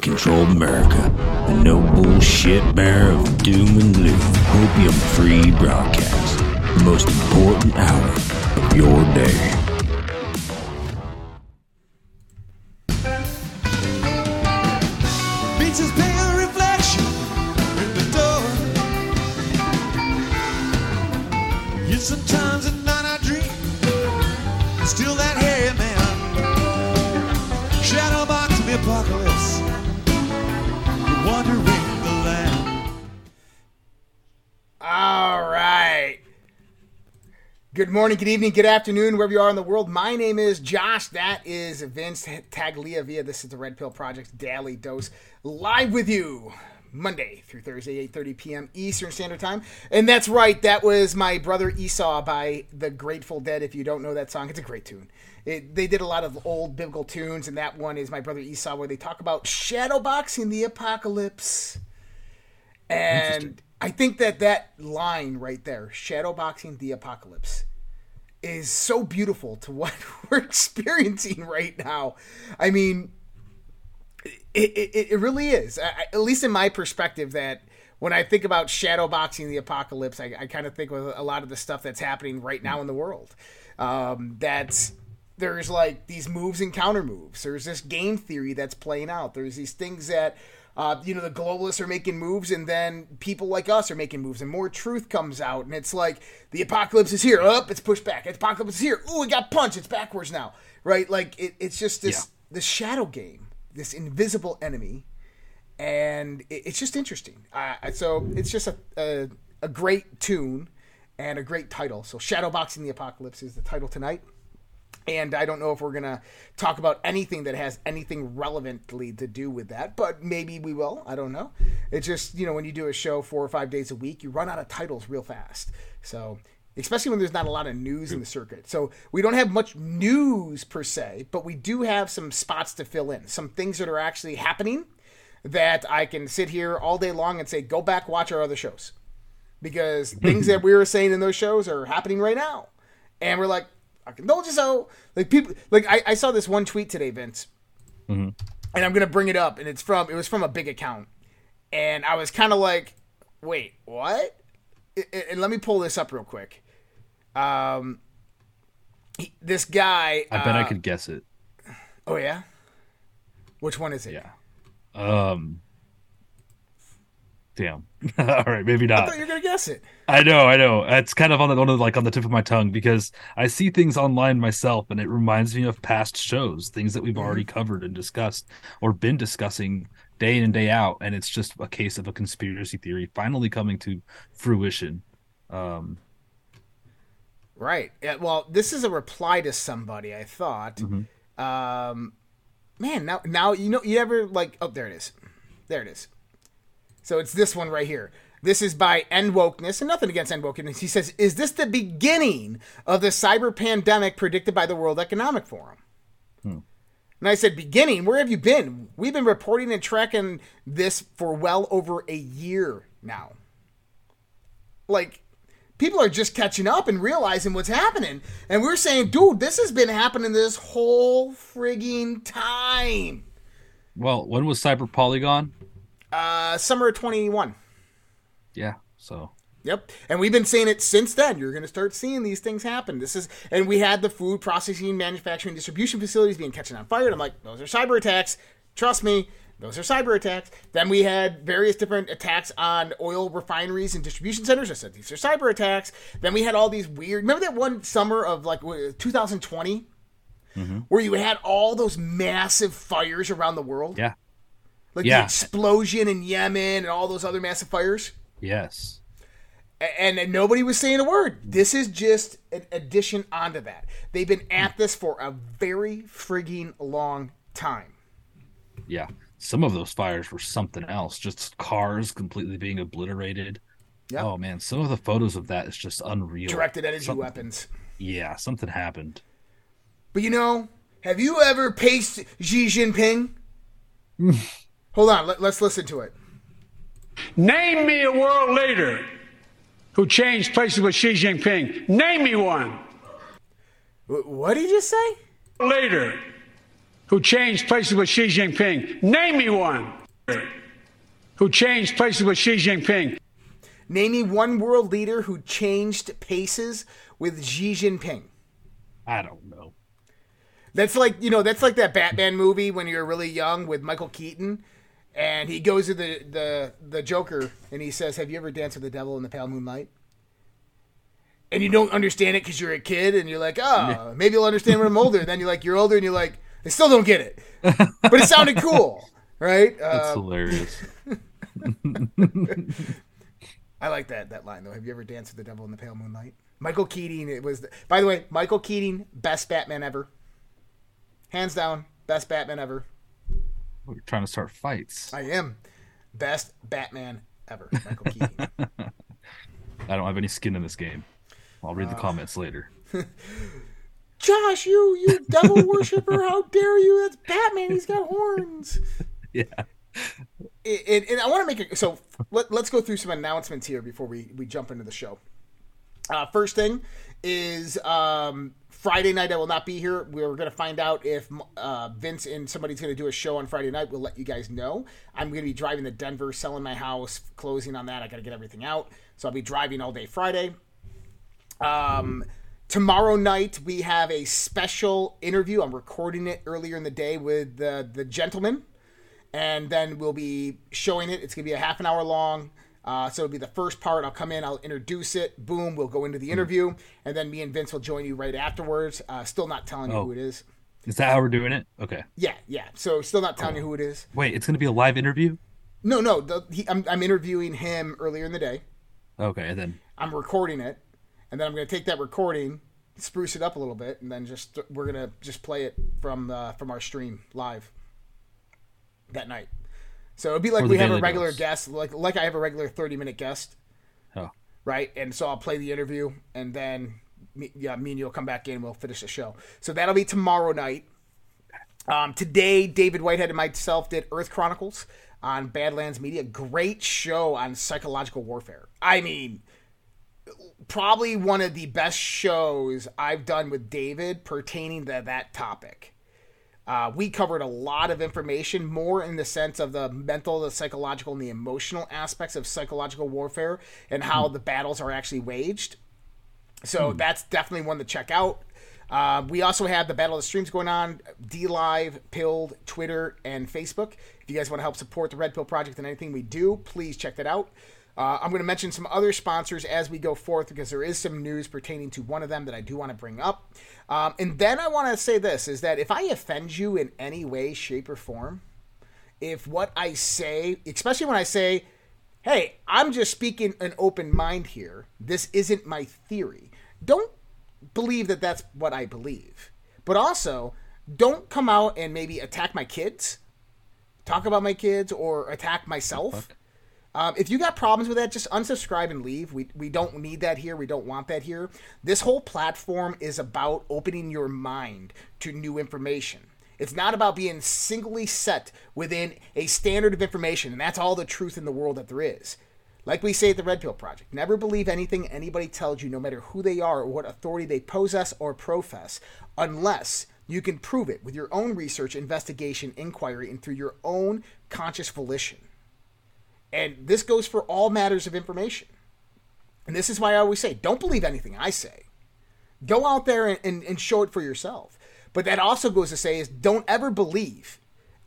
controlled America, the no bullshit bearer of doom and gloom, Hopium Free Broadcast, the most important hour of your day. Morning, good evening, good afternoon, wherever you are in the world. My name is Josh. That is Vince Taglia via This is the Red Pill Project's Daily Dose. Live with you Monday through Thursday, 8.30 p.m. Eastern Standard Time. And that's right, that was My Brother Esau by The Grateful Dead. If you don't know that song, it's a great tune. It, they did a lot of old biblical tunes, and that one is My Brother Esau, where they talk about shadowboxing the apocalypse. And I think that that line right there, shadowboxing the apocalypse, is so beautiful to what we're experiencing right now. I mean, it, it, it really is, at least in my perspective, that when I think about shadowboxing the apocalypse, I, I kind of think with a lot of the stuff that's happening right now in the world. Um, that's there's like these moves and counter moves. There's this game theory that's playing out. There's these things that uh, you know the globalists are making moves, and then people like us are making moves, and more truth comes out, and it's like the apocalypse is here. Up, it's pushed back. The apocalypse is here. Ooh, it got punched. It's backwards now. Right? Like it, it's just this this shadow game, this invisible enemy and it- it's just interesting. Uh, so it's just a, a a great tune and a great title. So Shadowboxing the Apocalypse is the title tonight. And I don't know if we're gonna talk about anything that has anything relevantly to do with that, but maybe we will. I don't know. It's just you know when you do a show four or five days a week, you run out of titles real fast. So especially when there's not a lot of news in the circuit. So we don't have much news per se, but we do have some spots to fill in, some things that are actually happening that I can sit here all day long and say, go back, watch our other shows. Because things that we were saying in those shows are happening right now. And we're like, I can told you so. Like people like I, I saw this one tweet today, Vince. And I'm gonna bring it up, and it's from it was from a big account. And I was kinda like, wait, what? I- I- And let me pull this up real quick. Um he- this guy I bet I uh, could guess it. Oh yeah? Which one is it? Yeah. Um. Damn. All right, maybe not. I thought you were gonna guess it. I know, I know. It's kind of on the on the, like on the tip of my tongue because I see things online myself, and it reminds me of past shows, things that we've already covered and discussed or been discussing day in and day out, and it's just a case of a conspiracy theory finally coming to fruition. Um, Right. Yeah, well, this is a reply to somebody. I thought. Mm-hmm. Um, man, now now you know you ever like oh there it is, there it is. So it's this one right here. This is by End Wokeness, and nothing against End Wokeness. He says, "Is this the beginning of the cyber pandemic predicted by the World Economic Forum?" Hmm. And I said, "Beginning? Where have you been? We've been reporting and tracking this for well over a year now." Like people are just catching up and realizing what's happening. And we're saying, dude, this has been happening this whole frigging time. well, when was Cyber Polygon? Uh, summer of 21. Yeah, so Yep. And we've been saying it since then. You're going to start seeing these things happen. This is, and we had the food processing, manufacturing, distribution facilities being catching on fire. And I'm like, those are cyber attacks. Trust me, those are cyber attacks. Then we had various different attacks on oil refineries and distribution centers. I said, these are cyber attacks. Then we had all these weird, remember that one summer of like what, 2020? Where you had all those massive fires around the world, yeah, like the explosion in Yemen and all those other massive fires. yes, and, and nobody was saying a word. This is just an addition onto that. They've been at this for a very frigging long time. yeah. Some of those fires were something else, just cars completely being obliterated. Yep. Oh man, some of the photos of that is just unreal. Directed energy Some- weapons. Yeah, something happened. But you know, have you ever paced Xi Jinping? Hold on, let, let's listen to it. Name me a world leader who changed places with Xi Jinping. Name me one. What did you say? Leader who changed places with Xi Jinping? Name me one. Who changed places with Xi Jinping? Name me one world leader who changed paces with Xi Jinping. I don't know. That's like you know that's like that Batman movie when you're really young with Michael Keaton, and he goes to the the the Joker and he says, "Have you ever danced with the devil in the pale moonlight?" And you don't understand it because you're a kid, and you're like, "Oh, maybe you'll understand when I'm older." And then you're like, you're older, and you're like, "I still don't get it," but it sounded cool, right? That's Uh, hilarious. I like that that line though. Have you ever danced with the devil in the pale moonlight? Michael Keating. It was. The, by the way, Michael Keating, best Batman ever. Hands down, best Batman ever. We're trying to start fights. I am best Batman ever. Michael Keating. I don't have any skin in this game. I'll read the Uh. comments later. Josh, you you devil worshiper! How dare you? That's Batman. He's got horns. Yeah. and, and I want to make it so. Let, let's go through some announcements here before we we jump into the show. Uh, first thing is um, Friday night. I will not be here. We're going to find out if uh, Vince and somebody's going to do a show on Friday night. We'll let you guys know. I'm going to be driving to Denver, selling my house, closing on that. I got to get everything out, so I'll be driving all day Friday. Um, tomorrow night we have a special interview. I'm recording it earlier in the day with the the gentleman and then we'll be showing it. It's gonna be a half an hour long. Uh, so it'll be the first part. I'll come in, I'll introduce it. Boom, we'll go into the interview, and then me and Vince will join you right afterwards. Uh, still not telling you Oh. who it is. Is that how we're doing it? Okay. Yeah, yeah. So still not telling you who it is. Wait, it's going to be a live interview? No, no. The, he, I'm, I'm interviewing him earlier in the day. Okay, and then I'm recording it, and then I'm gonna take that recording, spruce it up a little bit, and then just we're gonna just play it from uh, from our stream live that night. So it'd be like we have a regular guest, like like I have a regular 30 minute guest, oh, right? And so I'll play the interview, and then me, yeah, me and you'll come back in, and we'll finish the show. So that'll be tomorrow night. Um, today, David Whitehead and myself did Earth Chronicles on Badlands Media. Great show on psychological warfare. I mean, probably one of the best shows I've done with David pertaining to that topic. Uh, we covered a lot of information, more in the sense of the mental, the psychological, and the emotional aspects of psychological warfare and how the battles are actually waged. So that's definitely one to check out. Uh, we also have the Battle of the Streams going on, DLive, Pilled, Twitter, and Facebook. If you guys want to help support the Red Pill Project and anything we do, please check that out. Uh, I'm going to mention some other sponsors as we go forth because there is some news pertaining to one of them that I do want to bring up. Um, and then I want to say this is that if I offend you in any way, shape, or form, if what I say, especially when I say, hey, I'm just speaking an open mind here, this isn't my theory, don't believe that that's what I believe. But also, don't come out and maybe attack my kids, talk about my kids, or attack myself. Um, if you got problems with that, just unsubscribe and leave. We, we don't need that here. We don't want that here. This whole platform is about opening your mind to new information. It's not about being singly set within a standard of information, and that's all the truth in the world that there is. Like we say at the Red Pill Project, never believe anything anybody tells you, no matter who they are or what authority they possess or profess, unless you can prove it with your own research, investigation, inquiry, and through your own conscious volition. And this goes for all matters of information. And this is why I always say don't believe anything I say. Go out there and, and, and show it for yourself. But that also goes to say is don't ever believe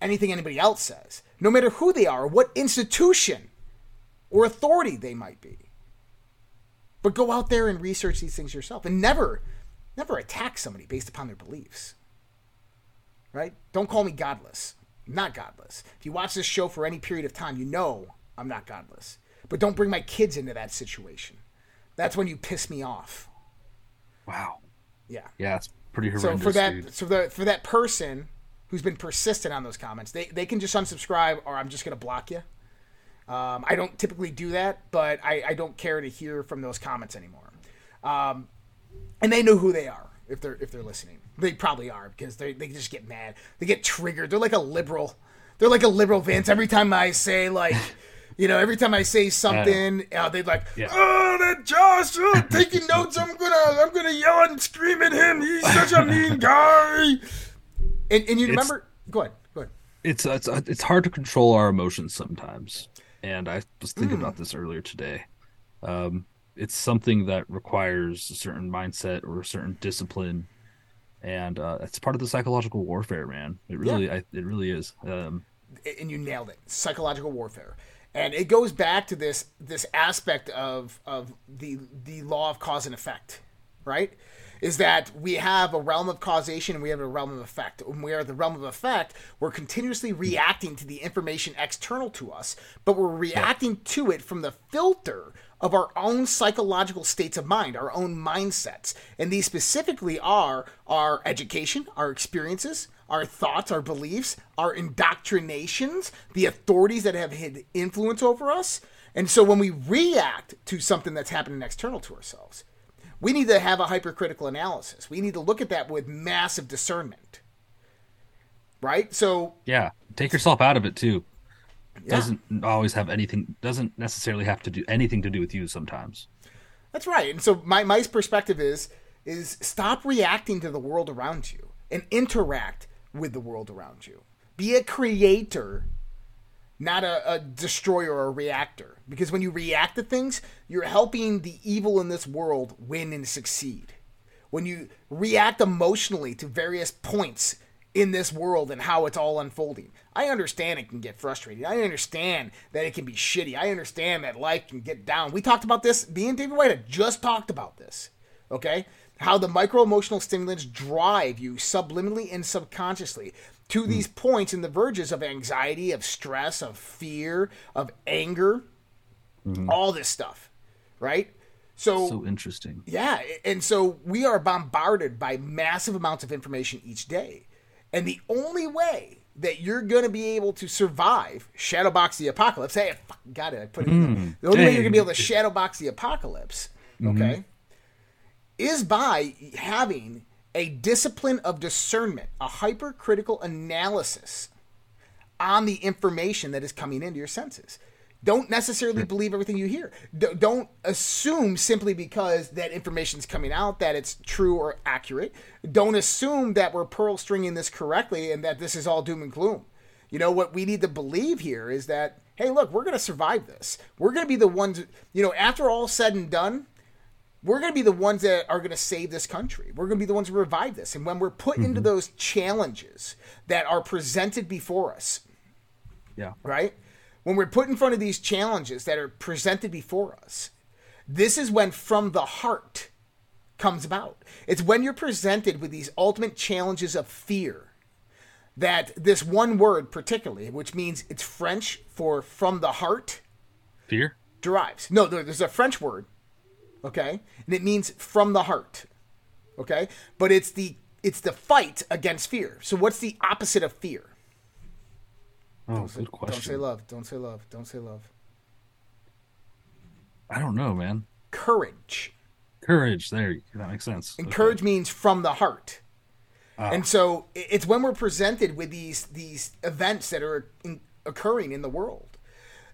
anything anybody else says, no matter who they are, what institution or authority they might be. But go out there and research these things yourself and never, never attack somebody based upon their beliefs. Right? Don't call me godless. I'm not godless. If you watch this show for any period of time, you know I'm not godless. But don't bring my kids into that situation. That's when you piss me off. wow. Yeah. Yeah, it's pretty horrendous. So for that, dude. so the, for that person who's been persistent on those comments, they they can just unsubscribe, or I'm just gonna block you. Um, I don't typically do that, but I, I don't care to hear from those comments anymore. Um, and they know who they are if they're if they're listening. They probably are because they they just get mad. They get triggered. They're like a liberal. They're like a liberal Vince. Every time I say like. You know, every time I say something, uh, they'd like, Yeah. "Oh, that Josh! Oh, taking notes. I'm gonna, I'm gonna yell and scream at him. He's such a mean guy." And, and you It's- remember, Go ahead. Go ahead. it's it's it's hard to control our emotions sometimes and i was thinking about this earlier today um it's something that requires a certain mindset or a certain discipline and uh it's part of the psychological warfare man it really I, it really is um and you nailed it psychological warfare and it goes back to this this aspect of of the the law of cause and effect right? Is that we have a realm of causation and we have a realm of effect. When we are the realm of effect we're continuously hmm. reacting to the information external to us but we're reacting to it from the filter of our own psychological states of mind, our own mindsets. And these specifically are our education, our experiences, our thoughts, our beliefs, our indoctrinations, the authorities that have had influence over us. And so when we react to something that's happening external to ourselves, we need to have a hypercritical analysis. We need to look at that with massive discernment. Right? So yeah take yourself out of it too doesn't always have anything doesn't necessarily have to do anything to do with you sometimes That's right. And so my my perspective is is stop reacting to the world around you and interact with the world around you. Be a creator, not a, a destroyer or a reactor. Because when you react to things, you're helping the evil in this world win and succeed. When you react emotionally to various points in this world and how it's all unfolding. I understand it can get frustrating. I understand that it can be shitty. I understand that life can get down. We talked about this. Me and David Whitehead just talked about this. Okay? How the micro emotional stimulants drive you subliminally and subconsciously to hmm. these points in the verges of anxiety, of stress, of fear, of anger, mm-hmm. all this stuff. Right? So, so interesting yeah, and so we are bombarded by massive amounts of information each day. And the only way that you're going to be able to survive Shadowbox the Apocalypse, hey, I got it, I put it in there. Hmm. The only way you're going to be able to Shadowbox the Apocalypse, mm-hmm. okay, is by having a discipline of discernment, a hypercritical analysis on the information that is coming into your senses. Don't necessarily hmm. believe everything you hear. D- don't assume simply because that information is coming out that it's true or accurate. Don't assume that we're pearl stringing this correctly and that this is all doom and gloom. You know, what we need to believe here is that, hey, look, we're going to survive this. We're going to be the ones, you know, after all said and done, we're going to be the ones that are going to save this country. We're going to be the ones who revive this. And when we're put into mm-hmm. those challenges that are presented before us, yeah right? When we're put in front of these challenges that are presented before us, this is when from the heart comes about. It's when you're presented with these ultimate challenges of fear that this one word, particularly, which means it's French for from the heart, fear derives. No, there- there's a French word, okay, and it means from the heart, okay. But it's the it's the fight against fear. So what's the opposite of fear? oh good question. Don't say love. Don't say love. Don't say love. i don't know man Courage. courage there that makes sense And Okay. courage means from the heart. Ah. And so it's when we're presented with these these events that are in, occurring in the world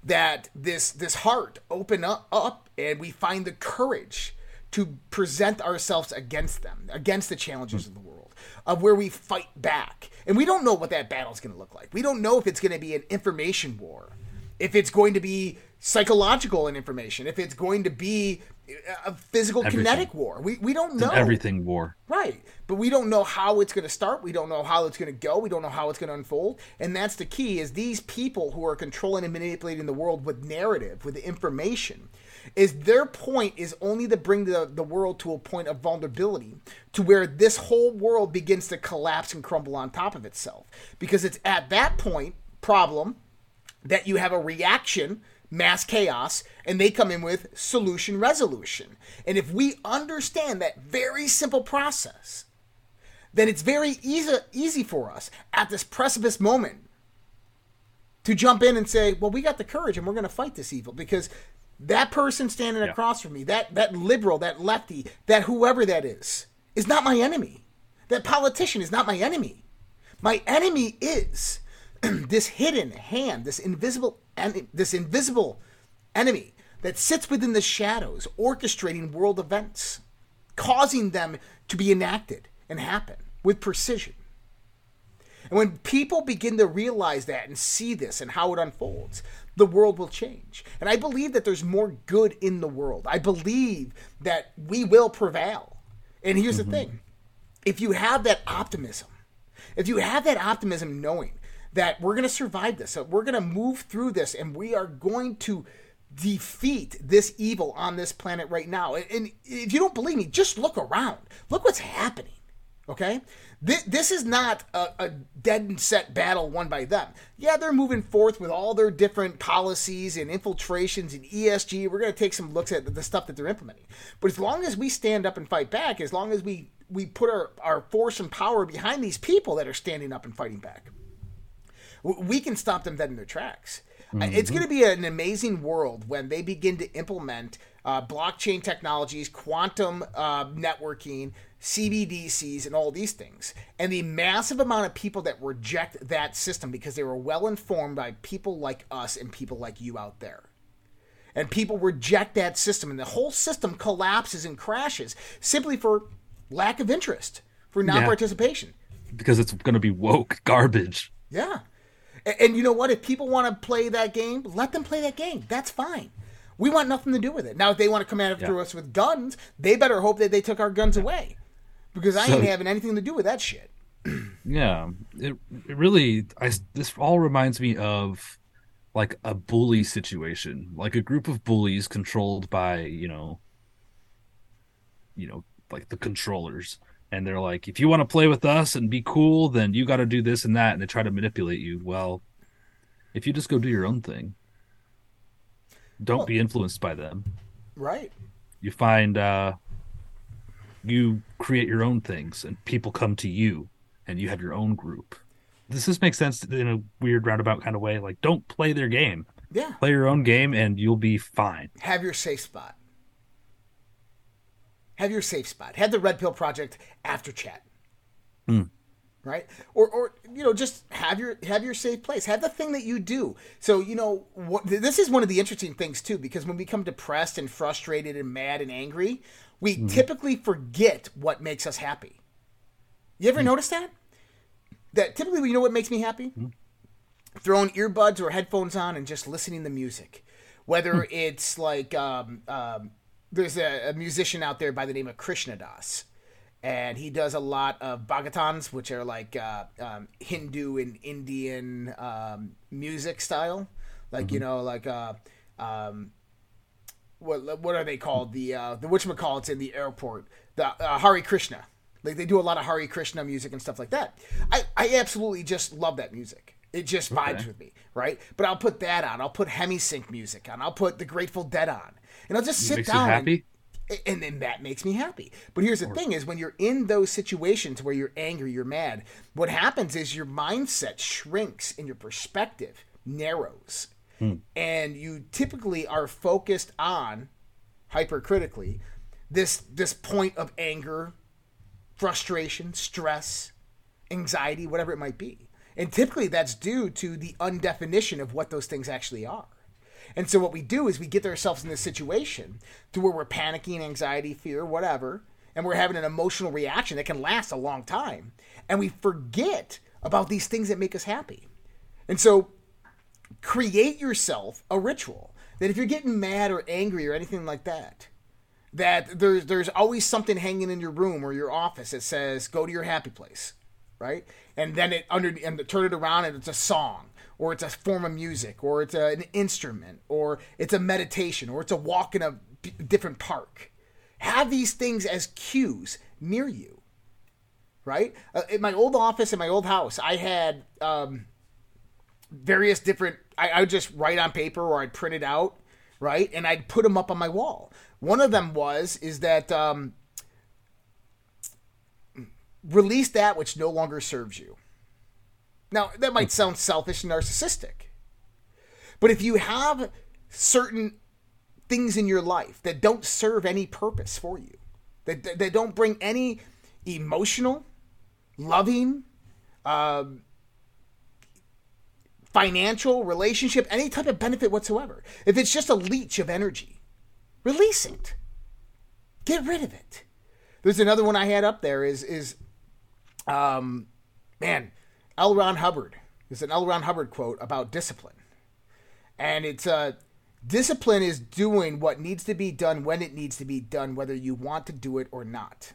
that this this heart open up, up and we find the courage to present ourselves against them, against the challenges of the world, of where we fight back. And we don't know what that battle is going to look like. We don't know if it's going to be an information war, if it's going to be psychological in information, if it's going to be a physical Everything. kinetic war. We we don't know an everything war Right. But we don't know how it's going to start. We don't know how it's going to go. We don't know how it's going to unfold. And that's the key is these people who are controlling and manipulating the world with narrative, with information, is their point is only to bring the, the world to a point of vulnerability to where this whole world begins to collapse and crumble on top of itself. Because it's at that point, problem, that you have a reaction, mass chaos, and they come in with solution resolution. And if we understand that very simple process, then it's very easy easy for us at this precipice moment to jump in and say, "Well, we got the courage and we're going to fight this evil because that person standing Yeah. across from me, that that liberal, that lefty, that whoever that is, is not my enemy. That politician is not my enemy. My enemy is this hidden hand, this invisible en- this invisible enemy that sits within the shadows, orchestrating world events, causing them to be enacted and happen with precision. And when people begin to realize that and see this and how it unfolds, the world will change. And I believe that there's more good in the world. I believe that we will prevail. And here's the mm-hmm. thing if you have that optimism, if you have that optimism knowing that we're going to survive this, that we're going to move through this, and we are going to defeat this evil on this planet right now. And, if you don't believe me, just look around. Look what's happening. Okay? This, this is not a, a dead and set battle won by them. Yeah, they're moving forth with all their different policies and infiltrations and ESG. We're going to take some looks at the stuff that they're implementing. But as long as we stand up and fight back, as long as we, we put our, our force and power behind these people that are standing up and fighting back, we can stop them dead in their tracks. Mm-hmm. It's going to be an amazing world when they begin to implement uh, blockchain technologies, quantum uh, networking, CBDCs, and all these things. And the massive amount of people that reject that system because they were well informed by people like us and people like you out there. And people reject that system, and the whole system collapses and crashes simply for lack of interest, for non participation. Yeah, because it's going to be woke garbage. Yeah. And, and you know what? If people want to play that game, let them play that game. That's fine. We want nothing to do with it. Now, if they want to come after yeah. us with guns, they better hope that they took our guns away, because I so, ain't having anything to do with that shit. yeah, it, it really. I this all reminds me of like a bully situation, like a group of bullies controlled by you know, you know, like the controllers and they're like, if you want to play with us and be cool, then you got to do this and that, and they try to manipulate you. Well, if you just go do your own thing, don't well, be influenced by them. Right. You find uh, you create your own things, and people come to you, and you have your own group. Does this make sense in a weird roundabout kind of way? Like, don't play their game. Yeah. Play your own game, and you'll be fine. Have your safe spot have your safe spot. Have the Red Pill Project after chat. Mm. Right? Or, or you know, just have your have your safe place. Have the thing that you do. So you know, what, this is one of the interesting things too, because when we become depressed and frustrated and mad and angry, we mm. typically forget what makes us happy. You ever mm. notice that? That typically, you know what makes me happy? Hmm. Throwing earbuds or headphones on and just listening to music whether hmm. it's like um, um, there's a, a, musician out there by the name of Krishna Das, and he does a lot of bhajans, which are like uh, um, Hindu and Indian um, music style, like mm-hmm. you know, like uh, um, what what are they called? The uh, the whatchamacallits in the airport, the uh, Hare Krishna. Like they do a lot of Hare Krishna music and stuff like that. I, I absolutely just love that music. It just vibes okay. with me, right? But I'll put that on. I'll put Hemisync music on. I'll put the Grateful Dead on and I'll just sit down. happy. And, and then that makes me happy. But here's the or, thing: is when you're in those situations where you're angry, you're mad. What happens is your mindset shrinks and your perspective narrows, hmm. and you typically are focused on hypercritically this this point of anger, frustration, stress, anxiety, whatever it might be. And typically that's due to the undefinition of what those things actually are. And so what we do is we get ourselves in this situation to where we're panicking, anxiety, fear, whatever, and we're having an emotional reaction that can last a long time. And we forget about these things that make us happy. And so create yourself a ritual that if you're getting mad or angry or anything like that, that there's there's always something hanging in your room or your office that says go to your happy place, right? And then it under and turn it around and it's a song or it's a form of music, or it's a, an instrument, or it's a meditation, or it's a walk in a different park. Have these things as cues near you, right? Uh, in my old office, in my old house, I had um, various different. I, I would just write on paper, or I'd print it out, right, and I'd put them up on my wall. One of them was is that um, release that which no longer serves you. Now, that might sound selfish and narcissistic. But if you have certain things in your life that don't serve any purpose for you, that, that don't bring any emotional, loving, um, financial, relationship, any type of benefit whatsoever, if it's just a leech of energy, release it. Get rid of it. There's another one I had up there is is um man, L. Ron Hubbard. There's an L. Ron Hubbard quote about discipline. And it's uh, discipline is doing what needs to be done when it needs to be done, whether you want to do it or not.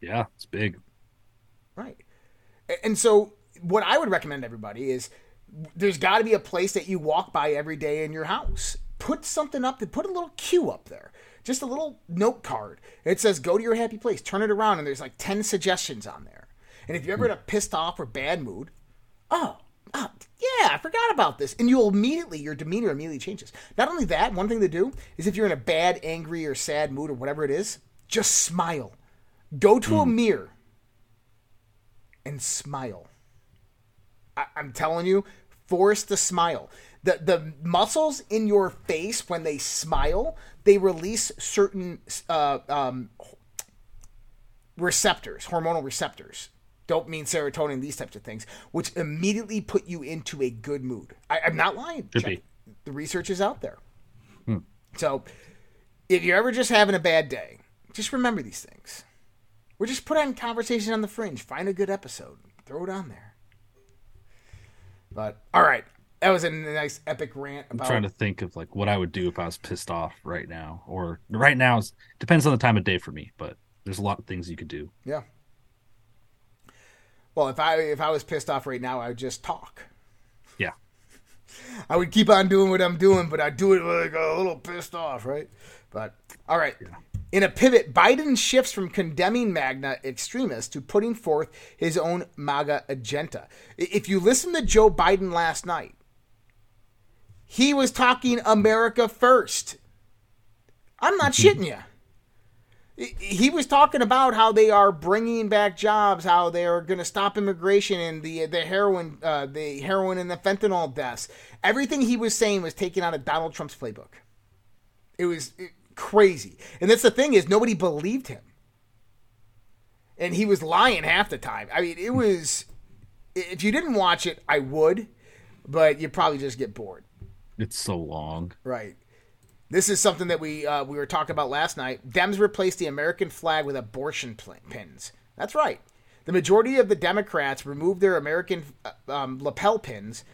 Yeah, it's big. Right. And so, what I would recommend everybody is there's got to be a place that you walk by every day in your house. Put something up, put a little cue up there, just a little note card. It says, go to your happy place, turn it around, and there's like 10 suggestions on there. And if you're ever in a pissed off or bad mood, oh, oh, yeah, I forgot about this. And you'll immediately, your demeanor immediately changes. Not only that, one thing to do is if you're in a bad, angry, or sad mood or whatever it is, just smile. Go to a hmm. mirror and smile. I, I'm telling you, force the smile. The the muscles in your face when they smile, they release certain uh, um, receptors, hormonal receptors, dopamine, serotonin, these types of things, which immediately put you into a good mood. I, I'm not lying. Should Check- be. The research is out there. So, if you're ever just having a bad day, just remember these things. Or just put on conversation on the fringe. Find a good episode. Throw it on there. But all right, that was a nice epic rant I'm about. trying to think of like what I would do if I was pissed off right now, or right now is depends on the time of day for me. But there's a lot of things you could do. Yeah. Well, if I if I was pissed off right now, I would just talk. Yeah, I would keep on doing what I'm doing, but I'd do it like a little pissed off, right? But all right. In a pivot, Biden shifts from condemning MAGA extremists to putting forth his own MAGA agenda. If you listen to Joe Biden last night, he was talking America first. I'm not shitting you. He was talking about how they are bringing back jobs, how they are going to stop immigration and the the heroin, uh, the heroin and the fentanyl deaths. Everything he was saying was taken out of Donald Trump's playbook. It was crazy, and that's the thing is nobody believed him, and he was lying half the time. I mean, it was. If you didn't watch it, I would, but you probably just get bored. It's so long. Right. This is something that we uh, we were talking about last night. Dems replaced the American flag with abortion pins. That's right. The majority of the Democrats removed their American uh, um, lapel pins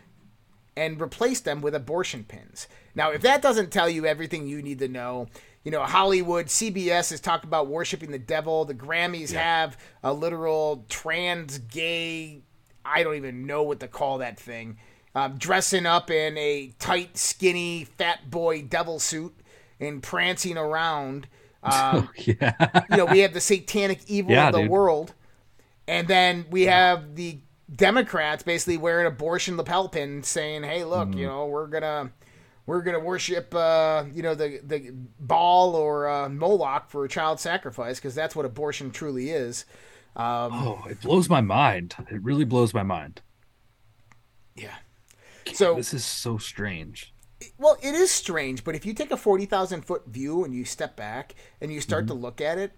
and replaced them with abortion pins. Now, if that doesn't tell you everything you need to know, you know, Hollywood, CBS has talked about worshiping the devil. The Grammys have a literal trans gay, I don't even know what to call that thing, um, dressing up in a tight, skinny, fat boy devil suit and prancing around. Um, yeah, you know, we have the satanic evil Yeah, of the dude. world, and then we have the Democrats basically wearing abortion lapel pins, saying, "Hey, look, Mm-hmm. you know, we're gonna." We're gonna worship, uh, you know, the the Baal or uh, Moloch for a child sacrifice because that's what abortion truly is. Um, oh, it blows my mind. It really blows my mind. yeah. So This is so strange. Well, it is strange, but if you take a 40,000 foot view and you step back and you start to mm-hmm. look at it,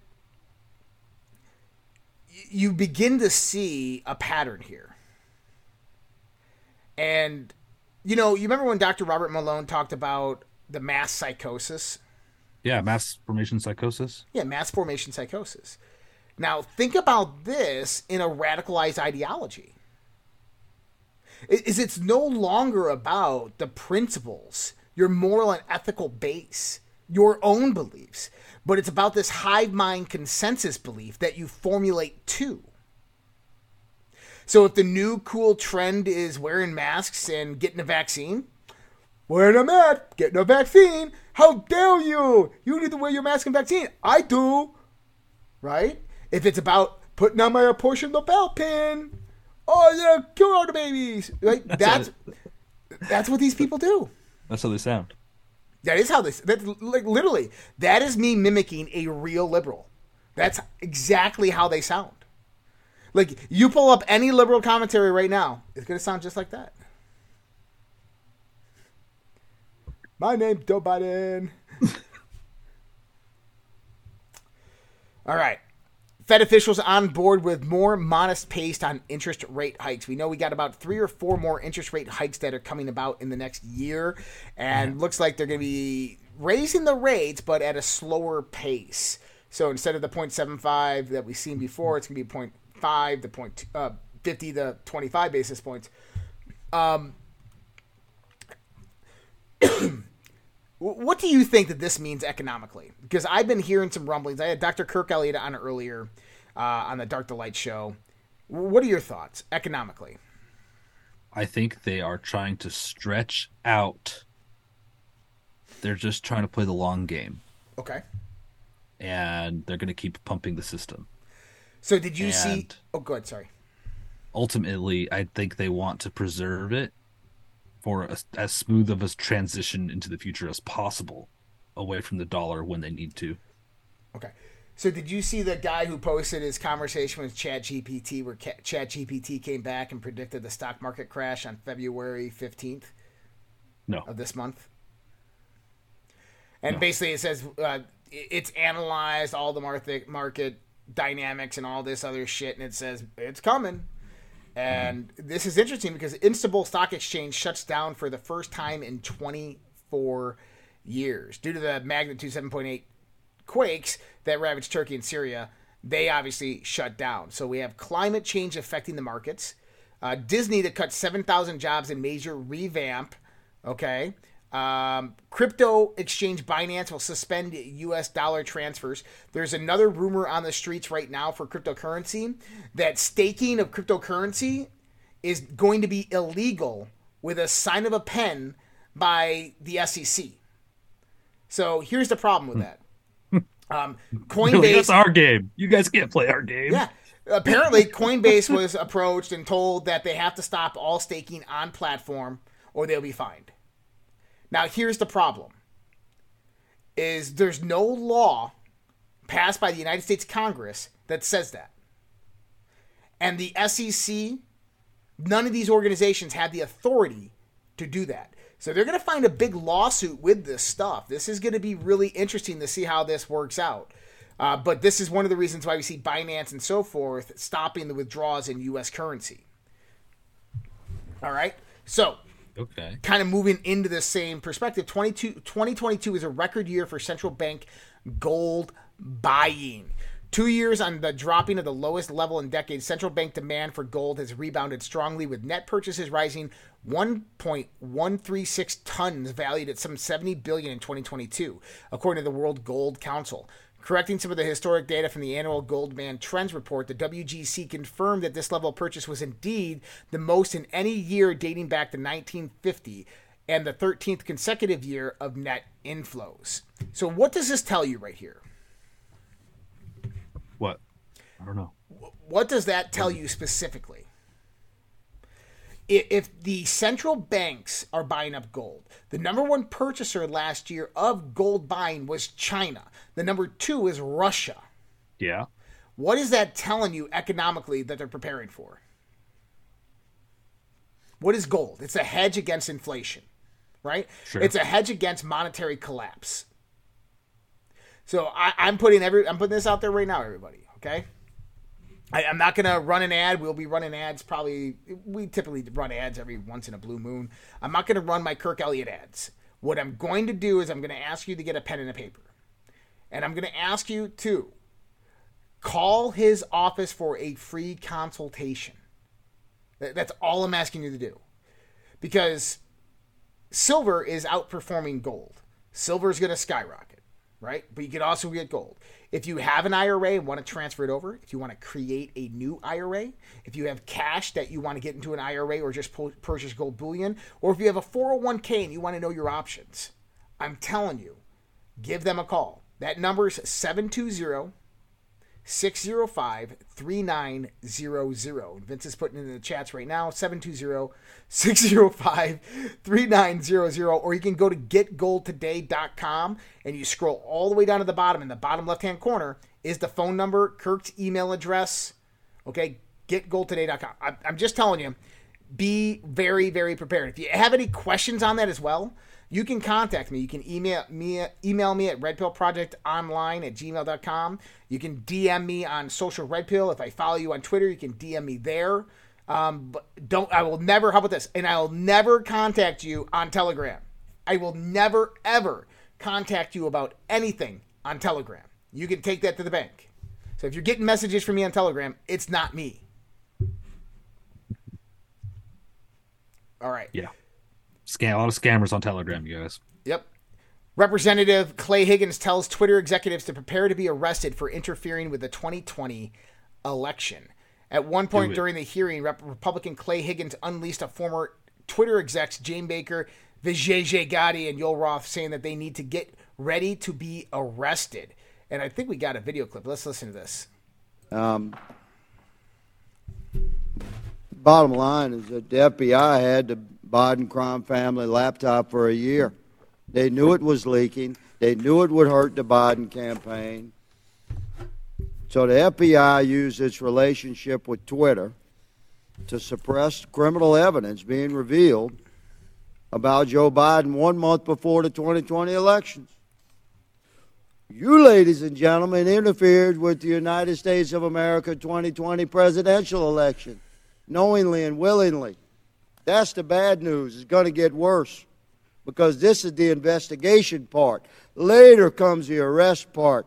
you begin to see a pattern here. And, you know, you remember when Dr. Robert Malone talked about the mass psychosis? Yeah, mass formation psychosis. Yeah, mass formation psychosis. Now, think about this in a radicalized ideology. Is it's no longer about the principles, your moral and ethical base, your own beliefs, but it's about this hive mind consensus belief that you formulate too. So if the new cool trend is wearing masks and getting a vaccine, wearing a mask, getting a vaccine. How dare you? You need to wear your mask and vaccine. I do. Right? If it's about putting on my abortion lapel pin, oh yeah, kill all the babies. Right? That's that's what these people do. That's how they sound. That is how this. That's like literally. That is me mimicking a real liberal. That's exactly how they sound. Like you pull up any liberal commentary right now, it's gonna sound just like that. My name's Joe Biden. All right. Fed officials on board with more modest pace on interest rate hikes. We know we got about three or four more interest rate hikes that are coming about in the next year, and looks like they're going to be raising the rates, but at a slower pace. So instead of the 0.75 that we've seen before, it's going to be 0.5 to point uh, 50 to 25 basis points. Um, what do you think that this means economically? Because I've been hearing some rumblings. I had Dr. Kirk Elliott on earlier uh, on the Dark to Light show. What are your thoughts economically? I think they are trying to stretch out. They're just trying to play the long game. Okay. And they're going to keep pumping the system. So did you see? Oh, good. Sorry. Ultimately, I think they want to preserve it for a, as smooth of a transition into the future as possible away from the dollar when they need to. Okay. So did you see the guy who posted his conversation with ChatGPT, where ChatGPT came back and predicted the stock market crash on February fifteenth No. of this month? And basically, it says uh, it's analyzed all the market market dynamics and all this other shit, and it says it's coming. And this is interesting because Istanbul Stock Exchange shuts down for the first time in 24 years due to the magnitude 7.8 quakes that ravaged Turkey and Syria. They obviously shut down. So we have climate change affecting the markets. Uh, Disney to cut 7,000 jobs in major revamp. Okay. Um, crypto exchange Binance will suspend U.S. dollar transfers. There's another rumor on the streets right now for cryptocurrency that staking of cryptocurrency is going to be illegal with a sign of a pen by the SEC. So here's the problem with that. Um, Really, Coinbase that's our game. You guys can't play our game. yeah. Apparently, Coinbase was approached and told that they have to stop all staking on platform or they'll be fined. Now, here's the problem: is there's no law passed by the United States Congress that says that, and the SEC, none of these organizations have the authority to do that. So they're going to find a big lawsuit with this stuff. This is going to be really interesting to see how this works out. Uh, but this is one of the reasons why we see Binance and so forth stopping the withdrawals in U.S. currency. All right. So, Okay. kind of moving into the same perspective, 22, 2022 is a record year for central bank gold buying. Two years on the dropping of the lowest level in decades, central bank demand for gold has rebounded strongly, with net purchases rising 1.136 tons, valued at some 70 billion in 2022, according to the World Gold Council. Correcting some of the historic data from the annual Gold Demand Trends report, the WGC confirmed that this level of purchase was indeed the most in any year dating back to 1950 and the 13th consecutive year of net inflows. So, what does this tell you right here? What? I don't know. What does that tell you specifically? If the central banks are buying up gold, the number one purchaser last year of gold buying was China. The number two is Russia. Yeah. What is that telling you economically that they're preparing for? What is gold? It's a hedge against inflation, right? Sure. It's a hedge against monetary collapse. So I, I'm putting every I'm putting this out there right now, everybody. Okay. I, I'm not gonna run an ad. We'll be running ads probably. We typically run ads every once in a blue moon. I'm not gonna run my Kirk Elliott ads. What I'm going to do is I'm gonna ask you to get a pen and a paper, and I'm gonna ask you to call his office for a free consultation. That's all I'm asking you to do. Because silver is outperforming gold. Silver is going to skyrocket, right? But you can also get gold. If you have an IRA and want to transfer it over, if you want to create a new IRA, if you have cash that you want to get into an IRA or just purchase gold bullion, or if you have a 401k and you want to know your options, I'm telling you, give them a call. That number is 720 605 3900. Vince is putting it in the chats right now 720 605 3900. Or you can go to getgoldtoday.com and you scroll all the way down to the bottom. In the bottom left hand corner is the phone number, Kirk's email address. Okay, getgoldtoday.com. I'm just telling you, be very, very prepared. If you have any questions on that as well, you can contact me. You can email me email me at redpillprojectonline at gmail.com. You can DM me on social redpill. If I follow you on Twitter, you can DM me there. Um, but don't I will never how about this? And I will never contact you on Telegram. I will never ever contact you about anything on Telegram. You can take that to the bank. So if you're getting messages from me on Telegram, it's not me. All right. Yeah. Scam a lot of scammers on Telegram, you guys. Yep. Representative Clay Higgins tells Twitter executives to prepare to be arrested for interfering with the 2020 election. At one point during the hearing, Rep- Republican Clay Higgins unleashed a former Twitter execs, Jane Baker, Vijay Gadde, and Yoel Roth, saying that they need to get ready to be arrested. And I think we got a video clip. Let's listen to this. Um, bottom line is that the FBI had the Biden crime family laptop for a year. They knew it was leaking. They knew it would hurt the Biden campaign. So the FBI used its relationship with Twitter to suppress criminal evidence being revealed about Joe Biden one month before the 2020 elections. You, ladies and gentlemen, interfered with the United States of America 2020 presidential election, knowingly and willingly. That's the bad news. It's going to get worse because this is the investigation part. Later comes the arrest part.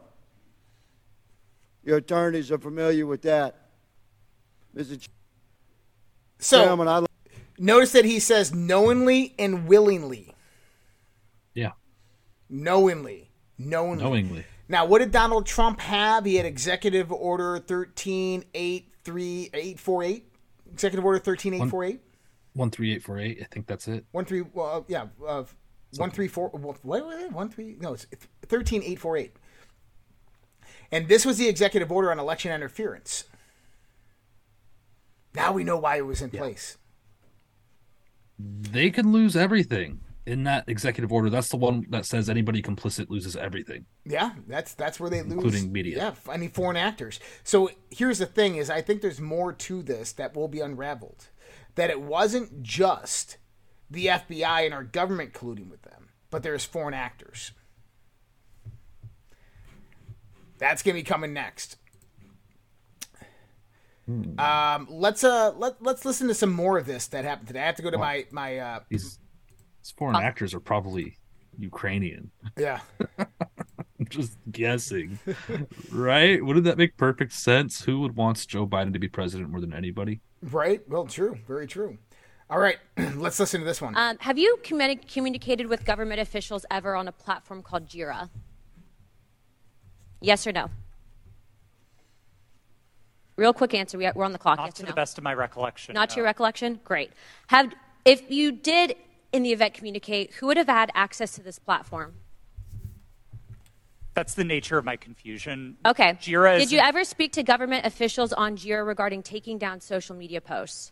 Your attorneys are familiar with that. Mr. So Chairman, I notice that he says knowingly and willingly. Yeah. Knowingly. Knowingly. Knowingly. Now, what did Donald Trump have? He had Executive Order 13838. Executive Order 13848. One three eight four eight. I think that's it. One three, well, uh, yeah, uh, one three four. What was it? One three? No, it's thirteen eight four eight. And this was the executive order on election interference. Now we know why it was in place. They can lose everything in that executive order. That's the one that says anybody complicit loses everything. Yeah, that's that's where they lose, Including media. Yeah, I mean foreign actors. So here's the thing: is I think there's more to this that will be unraveled. That it wasn't just the FBI and our government colluding with them, but there's foreign actors. That's gonna be coming next. Um, let's uh let let's listen to some more of this that happened today. I have to go to my my uh These, these foreign actors are probably Ukrainian. yeah I'm just guessing, right? Wouldn't that make perfect sense? Who would want Joe Biden to be president more than anybody? Right well true very true. All right, let's listen to this one. Um, have you communi- communicated with government officials ever on a platform called Jira? Yes or no? Real quick answer. We- We're on the clock. Not yes to or the no? best of my recollection. Not to your recollection? Great. Have if you did in the event communicate, who would have had access to this platform? That's the nature of my confusion. Okay. Jira is Did you ever speak to government officials on Jira regarding taking down social media posts?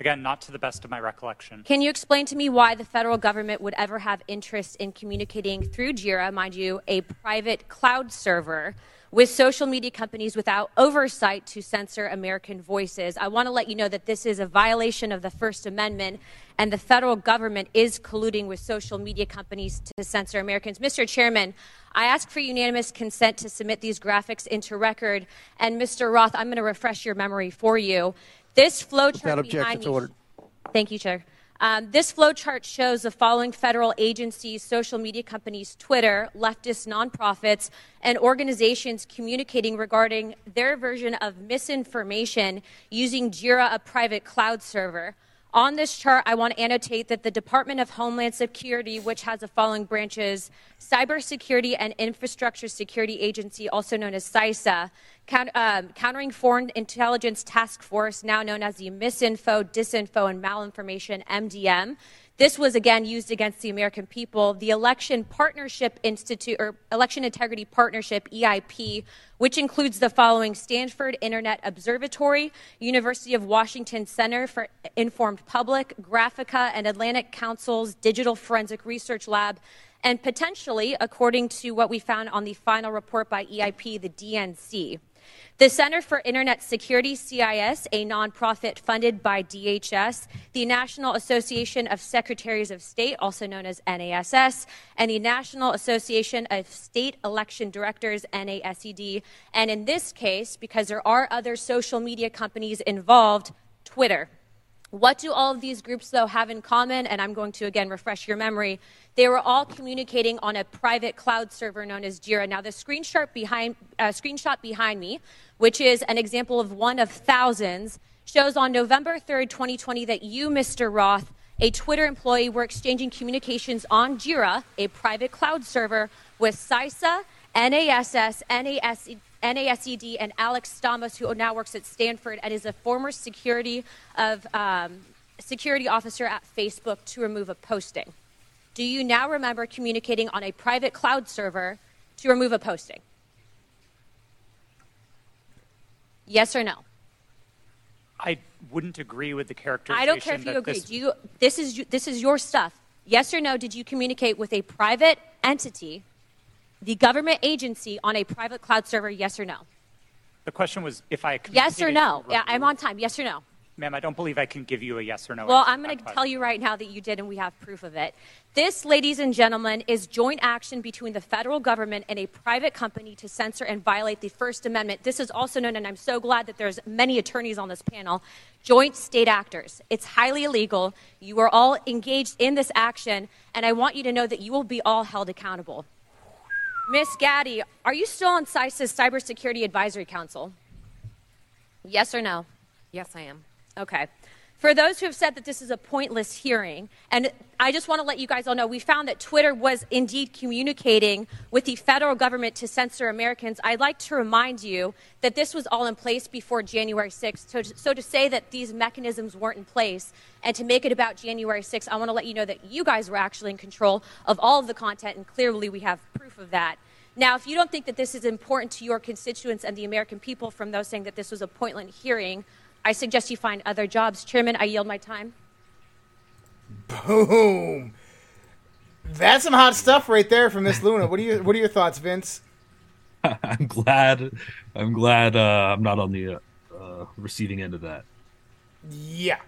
again not to the best of my recollection. Can you explain to me why the federal government would ever have interest in communicating through Jira, mind you, a private cloud server, with social media companies without oversight to censor American voices? I want to let you know that this is a violation of the First Amendment, and the federal government is colluding with social media companies to censor Americans. Mr. Chairman, I ask for unanimous consent to submit these graphics into record. And Mr. Roth, I'm going to refresh your memory for you. This flowchart behind objection, me. ordered. Thank you, Chair. Um, this flowchart shows the following federal agencies, social media companies, Twitter, leftist nonprofits, and organizations communicating regarding their version of misinformation using Jira, a private cloud server. On this chart, I want to annotate that the Department of Homeland Security, which has the following branches Cybersecurity and Infrastructure Security Agency, also known as CISA, um, Countering Foreign Intelligence Task Force, now known as the Misinfo, Disinfo, and Malinformation, MDM. This was again used against the American people. The Election Partnership Institute, or Election Integrity Partnership, EIP, which includes the following Stanford Internet Observatory, University of Washington Center for Informed Public, Graphika, and Atlantic Council's Digital Forensic Research Lab, and potentially, according to what we found on the final report by EIP, the DNC. The Center for Internet Security, CIS, a nonprofit funded by DHS, the National Association of Secretaries of State, also known as NASS, and the National Association of State Election Directors, NASED. And in this case, because there are other social media companies involved, Twitter. What do all of these groups, though, have in common? And I'm going to again refresh your memory. They were all communicating on a private cloud server known as Jira. Now, the screenshot behind, uh, screenshot behind me, which is an example of one of thousands, shows on November 3rd, 2020, that you, Mr. Roth, a Twitter employee were exchanging communications on Jira, a private cloud server, with CISA, NASS, NAS, NASED, and Alex Stamos, who now works at Stanford and is a former security of um, security officer at Facebook, to remove a posting. Do you now remember communicating on a private cloud server to remove a posting? Yes or no? I wouldn't agree with the characterization. I don't care if you agree. This, Do you? This is this is your stuff. Yes or no? Did you communicate with a private entity, the government agency, on a private cloud server? Yes or no? the question was if I Yes or no? Yeah, I'm on time. Yes or no? Ma'am, I don't believe I can give you a yes or no. Well, I'm going to tell you right now that you did, and we have proof of it. This, ladies and gentlemen, is joint action between the federal government and a private company to censor and violate the First Amendment. This is also known, and I'm so glad that there's many attorneys on this panel, joint state actors. It's highly illegal. You are all engaged in this action, and I want you to know that you will be all held accountable. Miss Gadde, are you still on CISA's Cybersecurity Advisory Council? Yes or no? Yes, I am. Okay. For those who have said that this is a pointless hearing, and I just want to let you guys all know, we found that Twitter was indeed communicating with the federal government to censor Americans. I'd like to remind you that this was all in place before January 6th. So, so to say that these mechanisms weren't in place and to make it about January 6th, I want to let you know that you guys were actually in control of all of the content, and clearly we have proof of that. Now, if you don't think that this is important to your constituents and the American people from those saying that this was a pointless hearing, I suggest you find other jobs. Chairman, I yield my time. Boom. That's some hot stuff right there from Miss Luna. What are you? What are your thoughts, Vince? I'm glad. I'm glad uh, I'm not on the uh, receiving end of that. Yeah.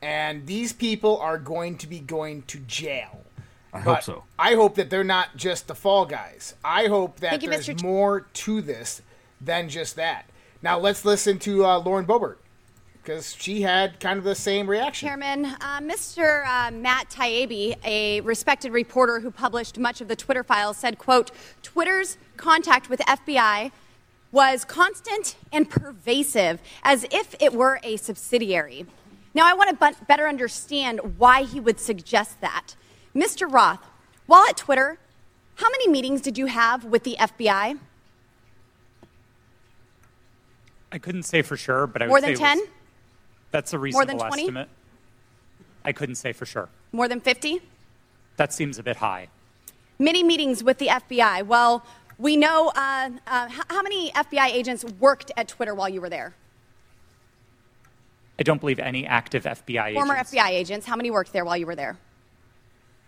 And these people are going to be going to jail. I But hope so. I hope that they're not just the fall guys. I hope that you, there's Mr. More to this than just that. Now let's listen to uh, Lauren Boebert because she had kind of the same reaction. Chairman, uh, Mr. Uh, Matt Taibbi, a respected reporter who published much of the Twitter files, said, "quote Twitter's contact with FBI was constant and pervasive, as if it were a subsidiary." Now, I want to but- better understand why he would suggest that. Mr. Roth, while at Twitter, how many meetings did you have with the FBI? I couldn't say for sure, but I would More say than it 10? That's a More reasonable than 20? estimate. I couldn't say for sure. More than 50? That seems a bit high. many meetings with the FBI. Well, we know uh, uh, how many FBI agents worked at Twitter while you were there? I don't believe any active FBI Former agents. FBI agents. How many worked there while you were there?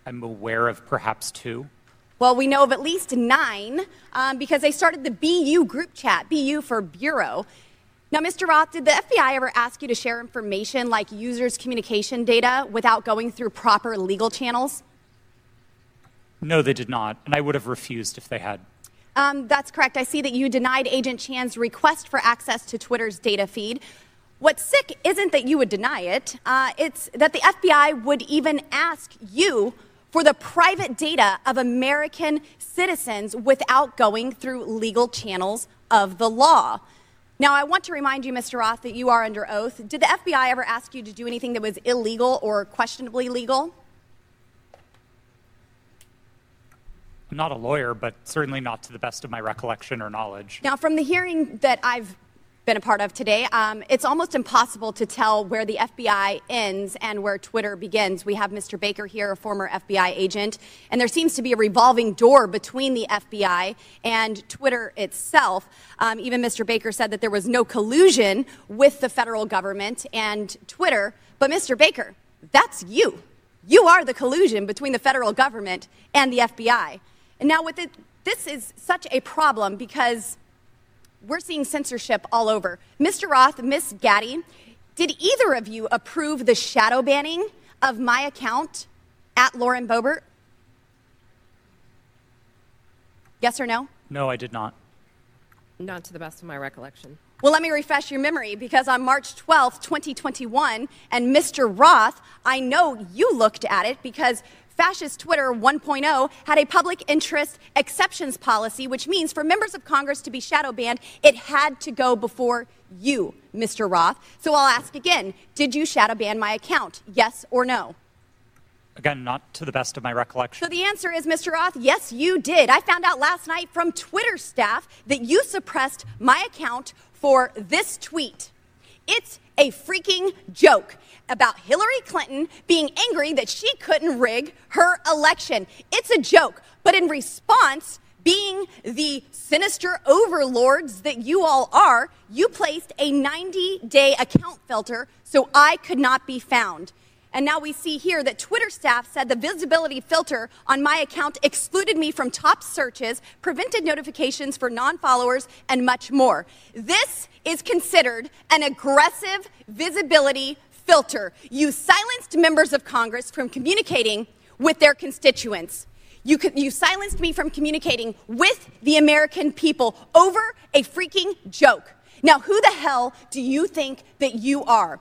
I'm aware of perhaps two. Well, we know of at least nine um, because they started the BU group chat, BU for Bureau. Now, Mr. Roth, did the FBI ever ask you to share information like users' communication data without going through proper legal channels? No, they did not, and I would have refused if they had. Um, that's correct. I see that you denied Agent Chan's request for access to Twitter's data feed. What's sick isn't that you would deny it, uh, it's that the FBI would even ask you for the private data of American citizens without going through legal channels of the law. Now, I want to remind you, Mr. Roth, that you are under oath. Did the FBI ever ask you to do anything that was illegal or questionably legal? I'm not a lawyer, but certainly not to the best of my recollection or knowledge. Now, from the hearing that I've been a part of today, um, it's almost impossible to tell where the FBI ends and where Twitter begins. We have Mr. Baker here, a former FBI agent, and there seems to be a revolving door between the FBI and Twitter itself. Um, even Mr. Baker said that there was no collusion with the federal government and Twitter. But, Mr. Baker, that's you. You are the collusion between the federal government and the FBI. And now, with it, this is such a problem because we're seeing censorship all over. Mr. Roth, Miss Gadde, did either of you approve the shadow banning of my account at Lauren Boebert? Yes or no? No, I did not. Not to the best of my recollection. Well, let me refresh your memory because on March 12th, 2021, and Mr. Roth, I know you looked at it because Fascist Twitter 1.0 had a public interest exceptions policy, which means for members of Congress to be shadow banned, it had to go before you, Mr. Roth. So I'll ask again Did you shadow ban my account? Yes or no? Again, not to the best of my recollection. So the answer is, Mr. Roth, yes, you did. I found out last night from Twitter staff that you suppressed my account for this tweet. It's a freaking joke about Hillary Clinton being angry that she couldn't rig her election. It's a joke. But in response, being the sinister overlords that you all are, you placed a 90 day account filter so I could not be found. And now we see here that Twitter staff said the visibility filter on my account excluded me from top searches, prevented notifications for non followers, and much more. This is considered an aggressive visibility filter. You silenced members of Congress from communicating with their constituents. You, you silenced me from communicating with the American people over a freaking joke. Now, who the hell do you think that you are?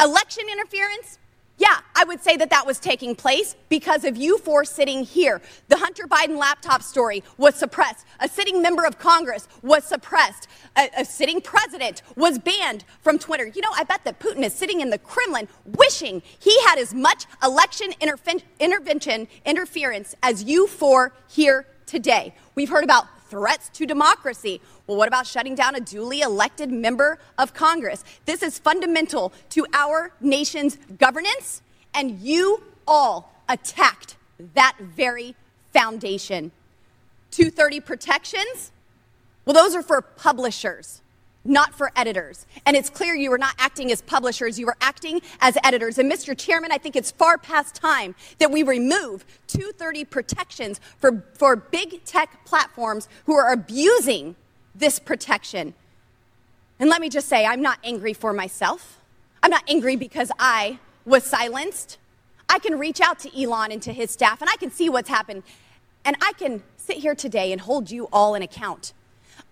Election interference? Yeah, I would say that that was taking place because of you four sitting here. The Hunter Biden laptop story was suppressed. A sitting member of Congress was suppressed. A, a, sitting president was banned from Twitter. You know, I bet that Putin is sitting in the Kremlin wishing he had as much election interfen- intervention interference as you four here today. We've heard about threats to democracy. Well, what about shutting down a duly elected member of Congress? This is fundamental to our nation's governance, and you all attacked that very foundation. 230 protections? Well, those are for publishers not for editors. And it's clear you were not acting as publishers, you were acting as editors. And Mr. Chairman, I think it's far past time that we remove 230 protections for, for big tech platforms who are abusing this protection. And let me just say, I'm not angry for myself. I'm not angry because I was silenced. I can reach out to Elon and to his staff, and I can see what's happened. And I can sit here today and hold you all in account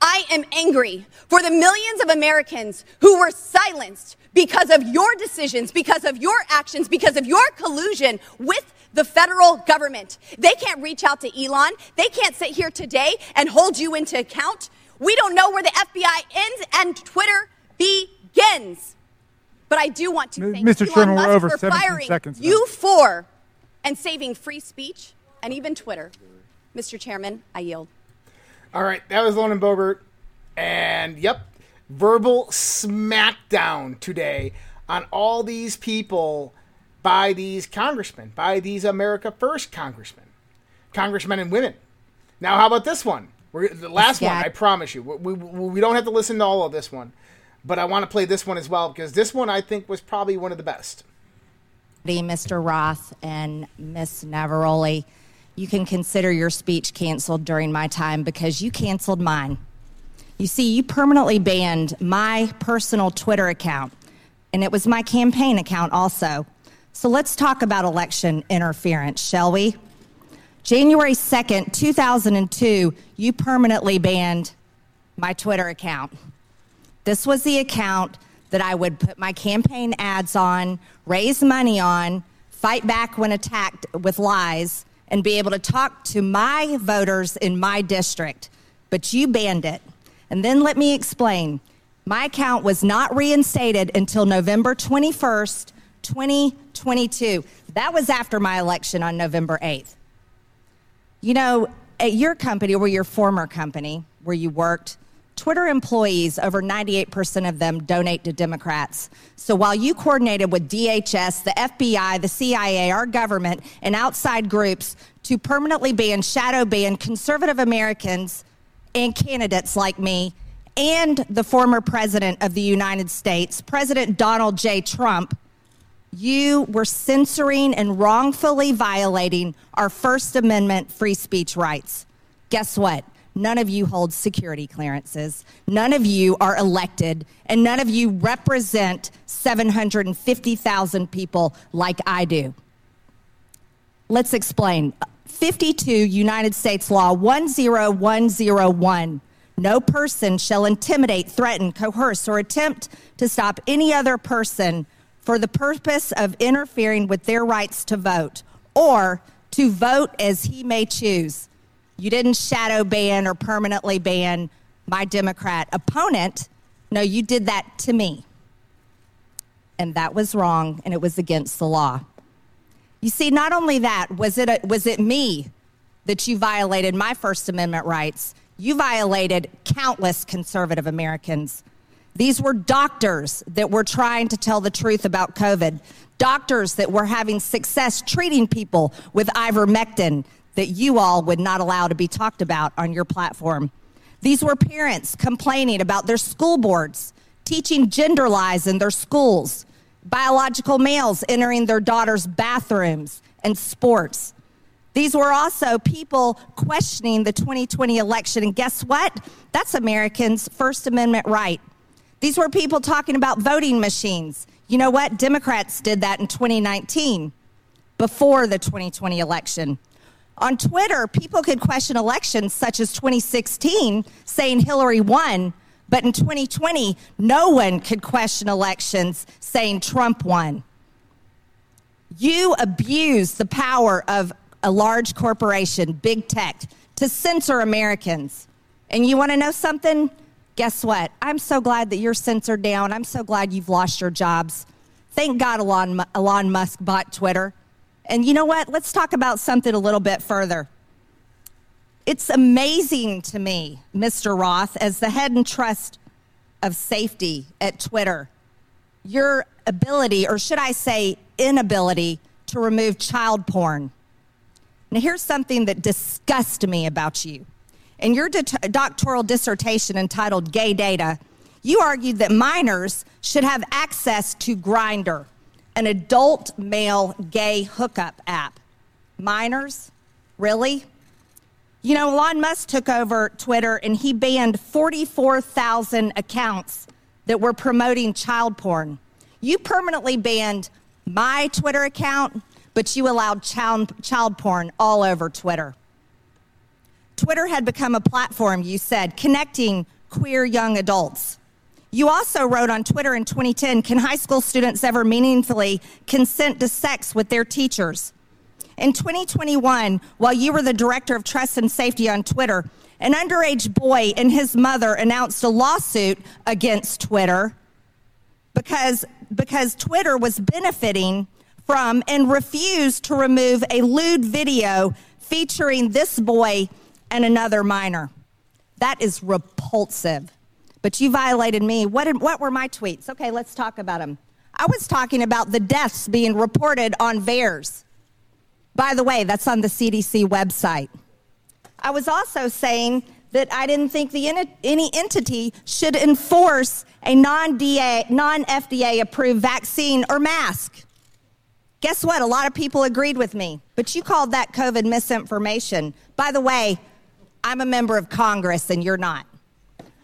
I am angry for the millions of Americans who were silenced because of your decisions, because of your actions, because of your collusion with the federal government. They can't reach out to Elon. They can't sit here today and hold you into account. We don't know where the FBI ends and Twitter begins. But I do want to thank Mr. Elon Chairman, Musk over for firing seconds you four and saving free speech and even Twitter. Mr. Chairman, I yield. All right, that was Lauren Boebert. And yep, verbal smackdown today on all these people by these congressmen, by these America First congressmen, congressmen and women. Now, how about this one? We're, the last one, I promise you. We, we, we don't have to listen to all of this one, but I want to play this one as well because this one I think was probably one of the best. Mr. Roth and Miss Navaroli, you can consider your speech canceled during my time because you canceled mine. You see, you permanently banned my personal Twitter account, and it was my campaign account also. So let's talk about election interference, shall we? January 2nd, 2002, you permanently banned my Twitter account. This was the account that I would put my campaign ads on, raise money on, fight back when attacked with lies, and be able to talk to my voters in my district. But you banned it. And then let me explain. My account was not reinstated until November 21st, 2022. That was after my election on November 8th. You know, at your company or your former company where you worked, Twitter employees, over 98% of them donate to Democrats. So while you coordinated with DHS, the FBI, the CIA, our government, and outside groups to permanently ban, shadow ban conservative Americans and candidates like me and the former president of the United States, President Donald J. Trump, you were censoring and wrongfully violating our First Amendment free speech rights. Guess what? None of you hold security clearances. None of you are elected, and none of you represent 750,000 people like I do. Let's explain. 52 United States Law 10101. No person shall intimidate, threaten, coerce, or attempt to stop any other person for the purpose of interfering with their rights to vote or to vote as he may choose. You didn't shadow ban or permanently ban my Democrat opponent. No, you did that to me. And that was wrong, and it was against the law. You see, not only that, was it, a, was it me that you violated my First Amendment rights? You violated countless conservative Americans. These were doctors that were trying to tell the truth about COVID, doctors that were having success treating people with ivermectin that you all would not allow to be talked about on your platform. These were parents complaining about their school boards teaching gender lies in their schools, biological males entering their daughters' bathrooms and sports. These were also people questioning the 2020 election. And guess what? That's Americans' First Amendment right. These were people talking about voting machines. You know what? Democrats did that in 2019 before the 2020 election. On Twitter, people could question elections such as 2016, saying Hillary won, but in 2020, no one could question elections saying Trump won. You abuse the power of a large corporation, big tech, to censor Americans. And you want to know something? Guess what? I'm so glad that you're censored down. I'm so glad you've lost your jobs. Thank God Elon, Elon Musk bought Twitter. And you know what? Let's talk about something a little bit further. It's amazing to me, Mr. Roth, as the head and trust of safety at Twitter, your ability, or should I say, inability, to remove child porn. Now, here's something that disgusts me about you. In your doctoral dissertation entitled Gay Data, you argued that minors should have access to Grindr an adult male gay hookup app. Minors? Really? You know, Elon Musk took over Twitter and he banned 44,000 accounts that were promoting child porn. You permanently banned my Twitter account, but you allowed child, child porn all over Twitter. Twitter had become a platform, you said, connecting queer young adults. You also wrote on Twitter in 2010 Can high school students ever meaningfully consent to sex with their teachers? In 2021, while you were the director of trust and safety on Twitter, an underage boy and his mother announced a lawsuit against Twitter because, because Twitter was benefiting from and refused to remove a lewd video featuring this boy and another minor. That is repulsive but you violated me. What, did, what were my tweets? Okay, let's talk about them. I was talking about the deaths being reported on VAERS. By the way, that's on the CDC website. I was also saying that I didn't think the, any entity should enforce a non FDA approved vaccine or mask. Guess what? A lot of people agreed with me, but you called that COVID misinformation. By the way, I'm a member of Congress and you're not.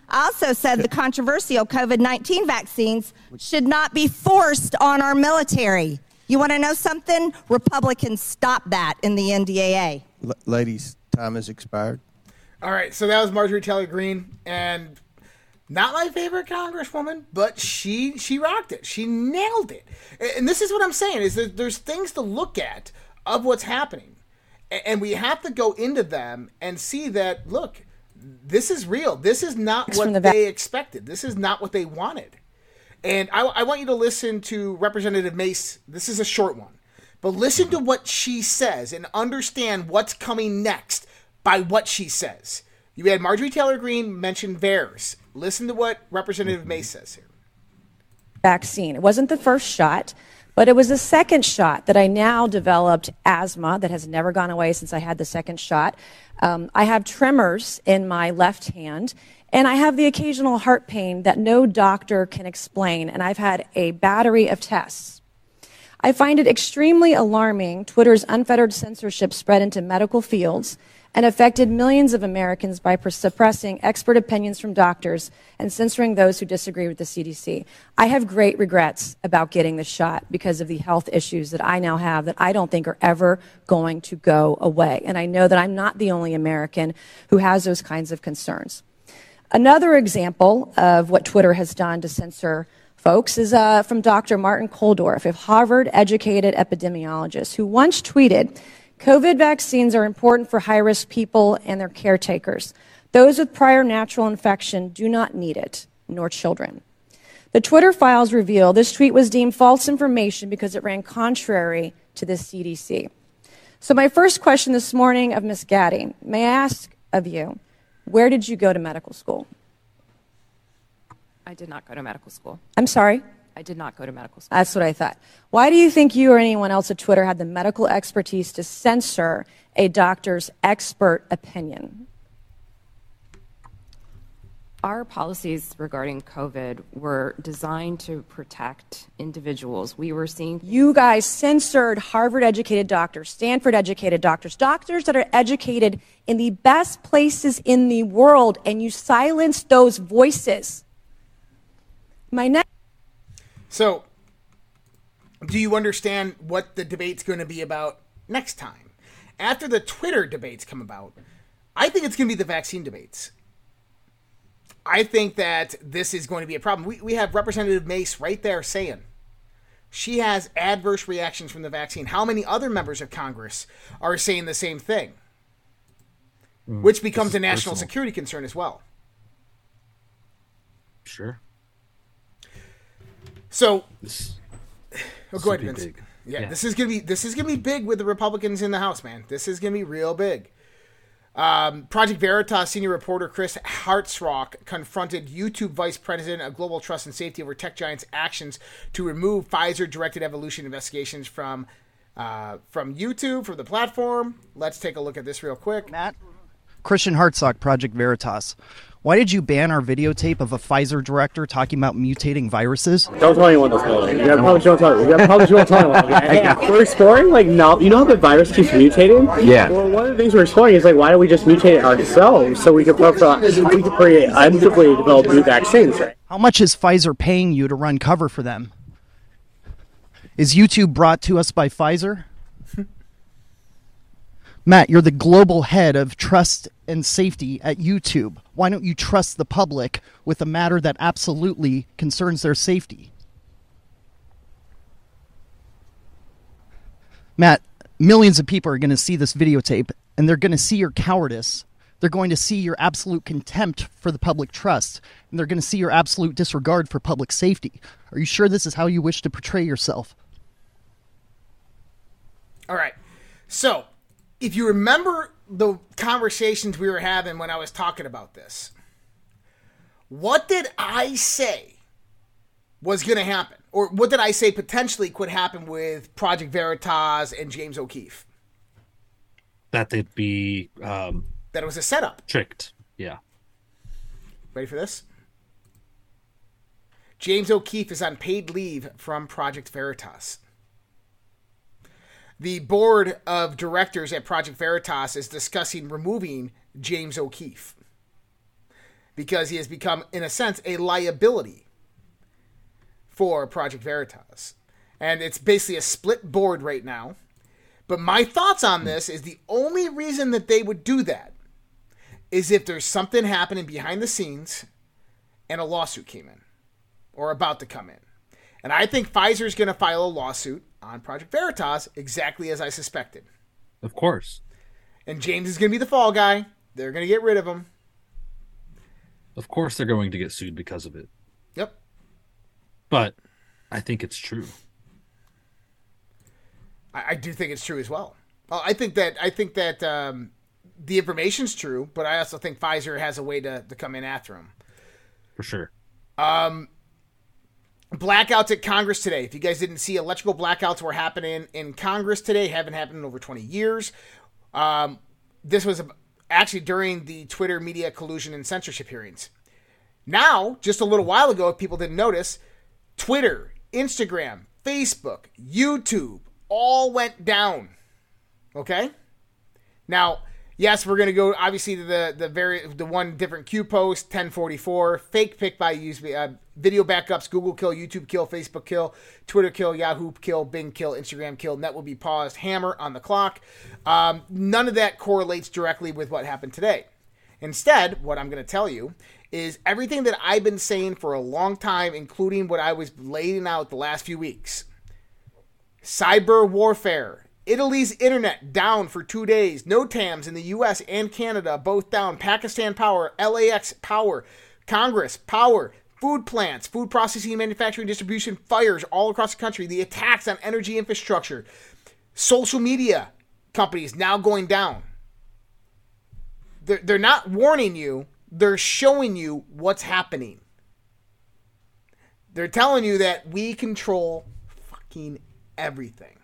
I also said the controversial COVID 19 vaccines should not be forced on our military. You want to know something? Republicans stopped that in the NDAA. L- ladies, time has expired. All right, so that was Marjorie Taylor Greene, and not my favorite congresswoman, but she she rocked it. She nailed it. And this is what I'm saying: is that there's things to look at of what's happening, and we have to go into them and see that. Look, this is real. This is not what the they expected. This is not what they wanted. And I, I, want you to listen to Representative Mace. This is a short one, but listen to what she says and understand what's coming next by what she says. You had Marjorie Taylor Greene mention VAERS. Listen to what Representative mm-hmm. Mace says here. Vaccine. It wasn't the first shot. But it was the second shot that I now developed asthma that has never gone away since I had the second shot. Um, I have tremors in my left hand, and I have the occasional heart pain that no doctor can explain, and I've had a battery of tests. I find it extremely alarming Twitter's unfettered censorship spread into medical fields and affected millions of Americans by suppressing expert opinions from doctors and censoring those who disagree with the CDC. I have great regrets about getting the shot because of the health issues that I now have that I don't think are ever going to go away. And I know that I'm not the only American who has those kinds of concerns. Another example of what Twitter has done to censor folks is uh, from Dr. Martin Kulldorff, a Harvard educated epidemiologist, who once tweeted COVID vaccines are important for high risk people and their caretakers. Those with prior natural infection do not need it, nor children. The Twitter files reveal this tweet was deemed false information because it ran contrary to the CDC. So, my first question this morning of Ms. Gadde, may I ask of you, where did you go to medical school? I did not go to medical school. I'm sorry? I did not go to medical school. That's what I thought. Why do you think you or anyone else at Twitter had the medical expertise to censor a doctor's expert opinion? Our policies regarding COVID were designed to protect individuals. We were seeing. You guys censored Harvard educated doctors, Stanford educated doctors, doctors that are educated in the best places in the world, and you silenced those voices. My next. So, do you understand what the debate's going to be about next time? After the Twitter debates come about, I think it's going to be the vaccine debates. I think that this is going to be a problem. We, we have Representative Mace right there saying she has adverse reactions from the vaccine. How many other members of Congress are saying the same thing? Mm, Which becomes a national personal. security concern as well. Sure. So, This, oh, go ahead, Vince. Yeah, Yeah. this is gonna be this is gonna be big with the Republicans in the House, man. This is gonna be real big. Um, Project Veritas senior reporter Chris Hartsock confronted YouTube vice president of global trust and safety over tech giants' actions to remove Pfizer-directed evolution investigations from uh, from YouTube from the platform. Let's take a look at this real quick. Matt, Christian Hartsock, Project Veritas. Why did you ban our videotape of a Pfizer director talking about mutating viruses? Don't tell anyone this, Nolan. You gotta probably don't tell. You gotta probably don't tell anyone. Okay? We're exploring like no, you know how the virus keeps mutating. Yeah. Well, one of the things we're exploring is like why don't we just mutate it ourselves so we could pro- we could create undeveloped develop new vaccines, right? How much is Pfizer paying you to run cover for them? Is YouTube brought to us by Pfizer? Matt, you're the global head of trust and safety at YouTube. Why don't you trust the public with a matter that absolutely concerns their safety? Matt, millions of people are going to see this videotape and they're going to see your cowardice. They're going to see your absolute contempt for the public trust and they're going to see your absolute disregard for public safety. Are you sure this is how you wish to portray yourself? All right. So, if you remember the conversations we were having when I was talking about this, what did I say was going to happen? Or what did I say potentially could happen with Project Veritas and James O'Keefe? That they'd be um, That it was a setup. tricked. Yeah. Ready for this? James O'Keefe is on paid leave from Project Veritas. The board of directors at Project Veritas is discussing removing James O'Keefe because he has become, in a sense, a liability for Project Veritas. And it's basically a split board right now. But my thoughts on this is the only reason that they would do that is if there's something happening behind the scenes and a lawsuit came in or about to come in. And I think Pfizer is going to file a lawsuit on Project Veritas exactly as I suspected. Of course. And James is going to be the fall guy. They're going to get rid of him. Of course they're going to get sued because of it. Yep. But I think it's true. I, I do think it's true as well. well. I think that I think that um, the information's true, but I also think Pfizer has a way to, to come in after him. For sure. Um, blackouts at Congress today. If you guys didn't see, electrical blackouts were happening in Congress today. Haven't happened in over 20 years. Um, this was actually during the Twitter media collusion and censorship hearings. Now, just a little while ago, if people didn't notice, Twitter, Instagram, Facebook, YouTube all went down. Okay? Now, yes, we're going to go obviously to the the very the one different Q post 1044 fake pick by use uh, video backups Google kill YouTube kill Facebook kill Twitter kill Yahoo kill Bing kill Instagram kill net will be paused hammer on the clock. Um, none of that correlates directly with what happened today. Instead, what I'm going to tell you is everything that I've been saying for a long time, including what I was laying out the last few weeks. Cyber warfare. Italy's internet down for two days. NOTAMs in the US and Canada both down. Pakistan power. LAX power. Congress power. Food plants, food processing, manufacturing, distribution, fires all across the country, the attacks on energy infrastructure, social media companies now going down. They're, they're not warning you, they're showing you what's happening. They're telling you that we control fucking everything.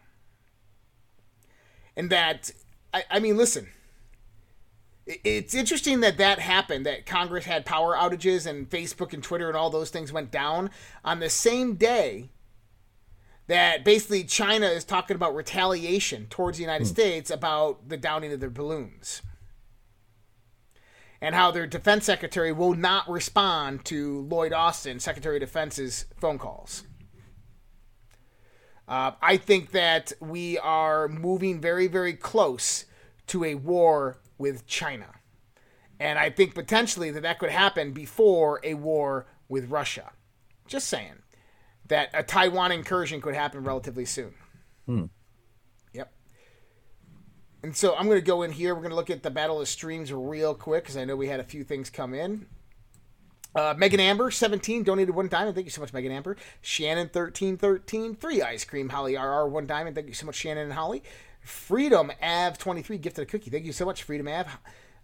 And that, I, I mean, listen, it's interesting that that happened, that Congress had power outages and Facebook and Twitter and all those things went down on the same day that basically China is talking about retaliation towards the United hmm. States about the downing of their balloons. And how their defense secretary will not respond to Lloyd Austin, Secretary of Defense's phone calls. Uh, I think that we are moving very, very close to a war with China. And I think potentially that that could happen before a war with Russia. Just saying that a Taiwan incursion could happen relatively soon. Hmm. Yep. And so I'm going to go in here. We're going to look at the Battle of Streams real quick because I know we had a few things come in. Uh, Megan Amber, 17, donated one diamond. Thank you so much, Megan Amber. Shannon, 13, 13, free ice cream. Holly RR, one diamond. Thank you so much, Shannon and Holly. Freedom Av, 23, gifted a cookie. Thank you so much, Freedom Av.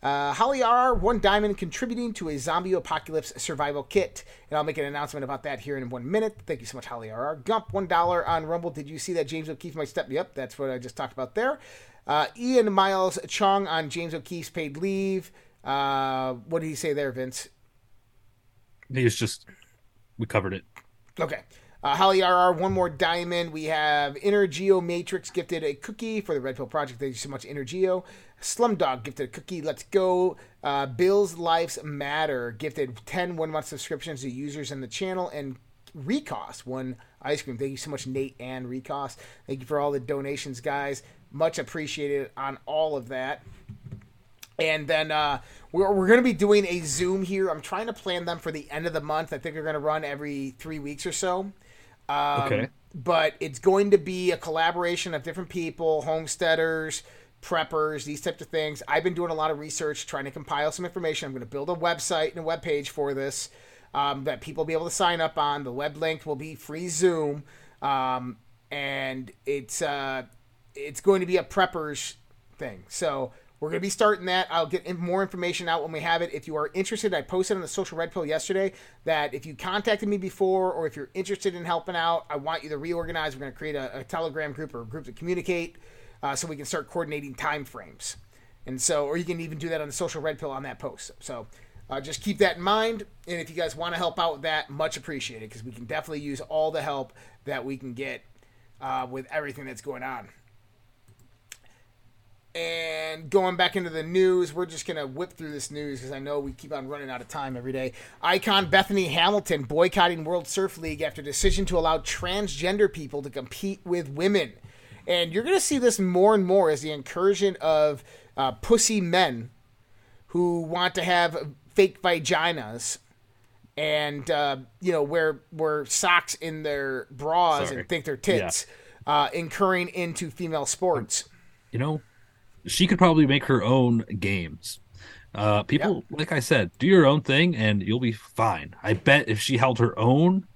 Uh, Holly R, one diamond contributing to a zombie apocalypse survival kit. And I'll make an announcement about that here in one minute. Thank you so much, Holly R. Gump, $1 on Rumble. Did you see that James O'Keefe might step? me up? that's what I just talked about there. Uh, Ian Miles Cheong on James O'Keefe's paid leave. Uh, what did he say there, Vince? He's just, we covered it. Okay. Uh, Holly RR, one more diamond. We have Inner Geo Matrix gifted a cookie for the Red Pill Project. Thank you so much, Inner Geo. Slumdog gifted a cookie. Let's go. Uh, Bill's Lives Matter gifted 10 one month subscriptions to users in the channel. And Recos, one ice cream. Thank you so much, Nate and Recos. Thank you for all the donations, guys. Much appreciated on all of that. And then uh, we're, we're going to be doing a Zoom here. I'm trying to plan them for the end of the month. I think they're going to run every three weeks or so. Um, Okay. But it's going to be a collaboration of different people, homesteaders, preppers, these types of things. I've been doing a lot of research, trying to compile some information. I'm going to build a website and a web page for this um, that people will be able to sign up on. The web link will be free Zoom, um, and it's uh, it's going to be a preppers thing. So we're going to be starting that. I'll get more information out when we have it. If you are interested, I posted on the social red pill yesterday that if you contacted me before or if you're interested in helping out, I want you to reorganize. We're going to create a, a Telegram group or a group to communicate uh, so we can start coordinating time frames. And so, or you can even do that on the social red pill on that post. So uh, just keep that in mind. And if you guys want to help out with that, much appreciated because we can definitely use all the help that we can get uh, with everything that's going on. And going back into the news, we're just going to whip through this news because I know we keep on running out of time every day. Icon Bethany Hamilton boycotting World Surf League after decision to allow transgender people to compete with women. And you're going to see this more and more as the incursion of uh, pussy men who want to have fake vaginas and uh, you know wear wear socks in their bras Sorry. and think they're tits, uh, incurring into female sports. You know, she could probably make her own games. Uh, people, like I said, do your own thing and you'll be fine. I bet if she held her own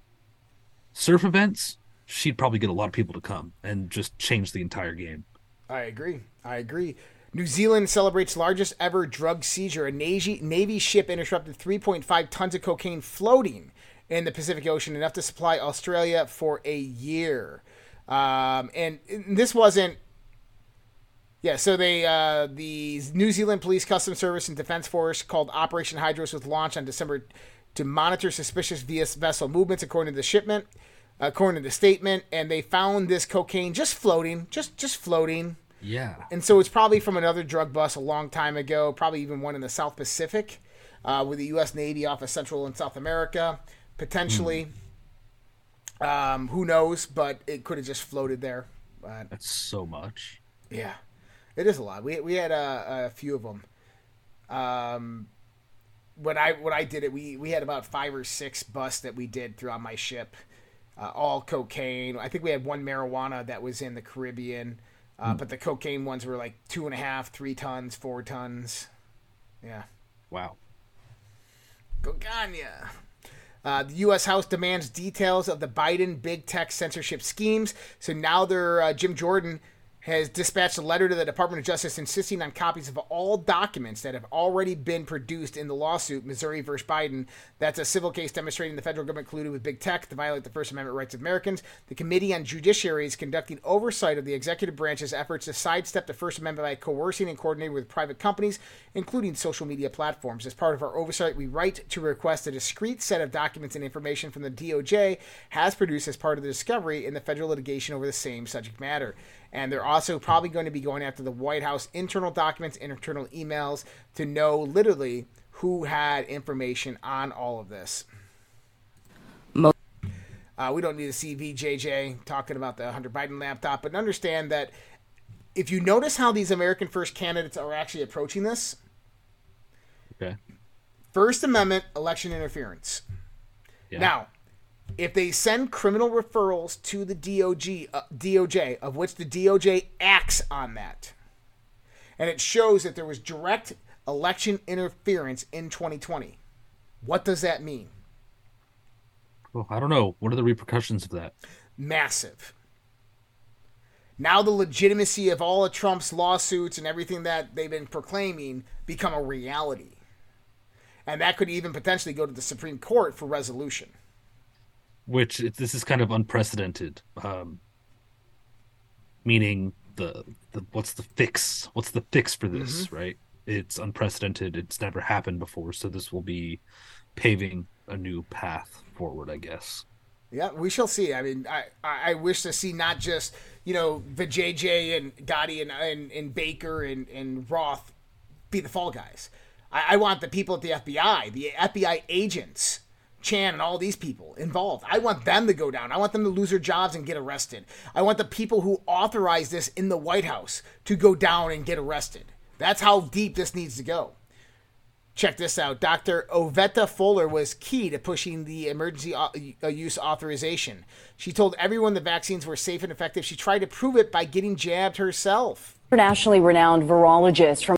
surf events, she'd probably get a lot of people to come and just change the entire game. I agree. I agree. New Zealand celebrates largest ever drug seizure. A Navy, Navy ship intercepted 3.5 tons of cocaine floating in the Pacific Ocean, enough to supply Australia for a year. Um, and this wasn't. Yeah, so they uh, the New Zealand Police Customs Service and Defense Force called Operation Hydros was launched on December to monitor suspicious vessel movements, according to the shipment, according to the statement, and they found this cocaine just floating, just just floating. Yeah. And so it's probably from another drug bust a long time ago, probably even one in the South Pacific, uh, with the U.S. Navy off of Central and South America, potentially. Um, who knows? But it could have just floated there. But That's so much. yeah, it is a lot. We we had a, a few of them. Um, when I when I did it, we we had about five or six busts that we did throughout my ship, uh, all cocaine. I think we had one marijuana that was in the Caribbean, uh, but the cocaine ones were like two and a half, three tons, four tons. Yeah. Wow. Gogania. Uh, the U.S. House demands details of the Biden big tech censorship schemes. So now they're uh, Jim Jordan has dispatched a letter to the Department of Justice insisting on copies of all documents that have already been produced in the lawsuit, Missouri versus Biden. That's a civil case demonstrating the federal government colluded with big tech to violate the First Amendment rights of Americans. The Committee on Judiciary is conducting oversight of the executive branch's efforts to sidestep the First Amendment by coercing and coordinating with private companies, including social media platforms. As part of our oversight, we write to request a discrete set of documents and information from the DOJ has produced as part of the discovery in the federal litigation over the same subject matter and they're also probably going to be going after the White House internal documents, and internal emails to know literally who had information on all of this. Uh, we don't need to see VJJ talking about the Hunter Biden laptop, but understand that if you notice how these American First candidates are actually approaching this, Okay. First Amendment election interference. Yeah. Now, if they send criminal referrals to the DOJ, uh, DOJ, of which the DOJ acts on that, and it shows that there was direct election interference in 2020, what does that mean? Well, I don't know. What are the repercussions of that? Massive. Now the legitimacy of all of Trump's lawsuits and everything that they've been proclaiming become a reality. And that could even potentially go to the Supreme Court for resolution. Which it- this is kind of unprecedented. Um, meaning the the what's the fix? What's the fix for this? Right? It's unprecedented. It's never happened before. So this will be paving a new path forward, I guess. Yeah, we shall see. I mean, I, I I wish to see not just you know the JJ and Gadde and and, and Baker and, and Roth be the fall guys. I, I want the people at the FBI, the FBI agents, Chan and all these people involved. I want them to go down. I want them to lose their jobs and get arrested. I want the people who authorized this in the White House to go down and get arrested. That's how deep this needs to go. Check this out. Dr. Oveta Fuller was key to pushing the emergency uh, use authorization. She told everyone the vaccines were safe and effective. She tried to prove it by getting jabbed herself. internationally renowned virologist from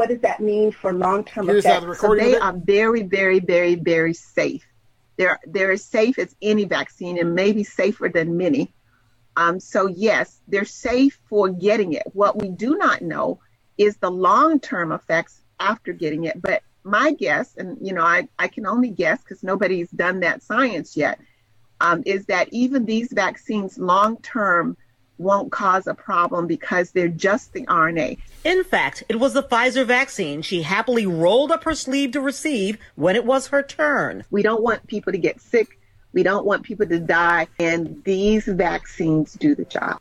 What does that mean for long-term Here's, effects? the so they are very, very, very, very safe. They're they're as safe as any vaccine, and maybe safer than many. Um, so yes, they're safe for getting it. What we do not know is the long-term effects after getting it. But my guess, and you know, I, I can only guess because nobody's done that science yet, um, is that even these vaccines long-term won't cause a problem because they're just the RNA. In fact, it was the Pfizer vaccine she happily rolled up her sleeve to receive when it was her turn. We don't want people to get sick. We don't want people to die. And these vaccines do the job.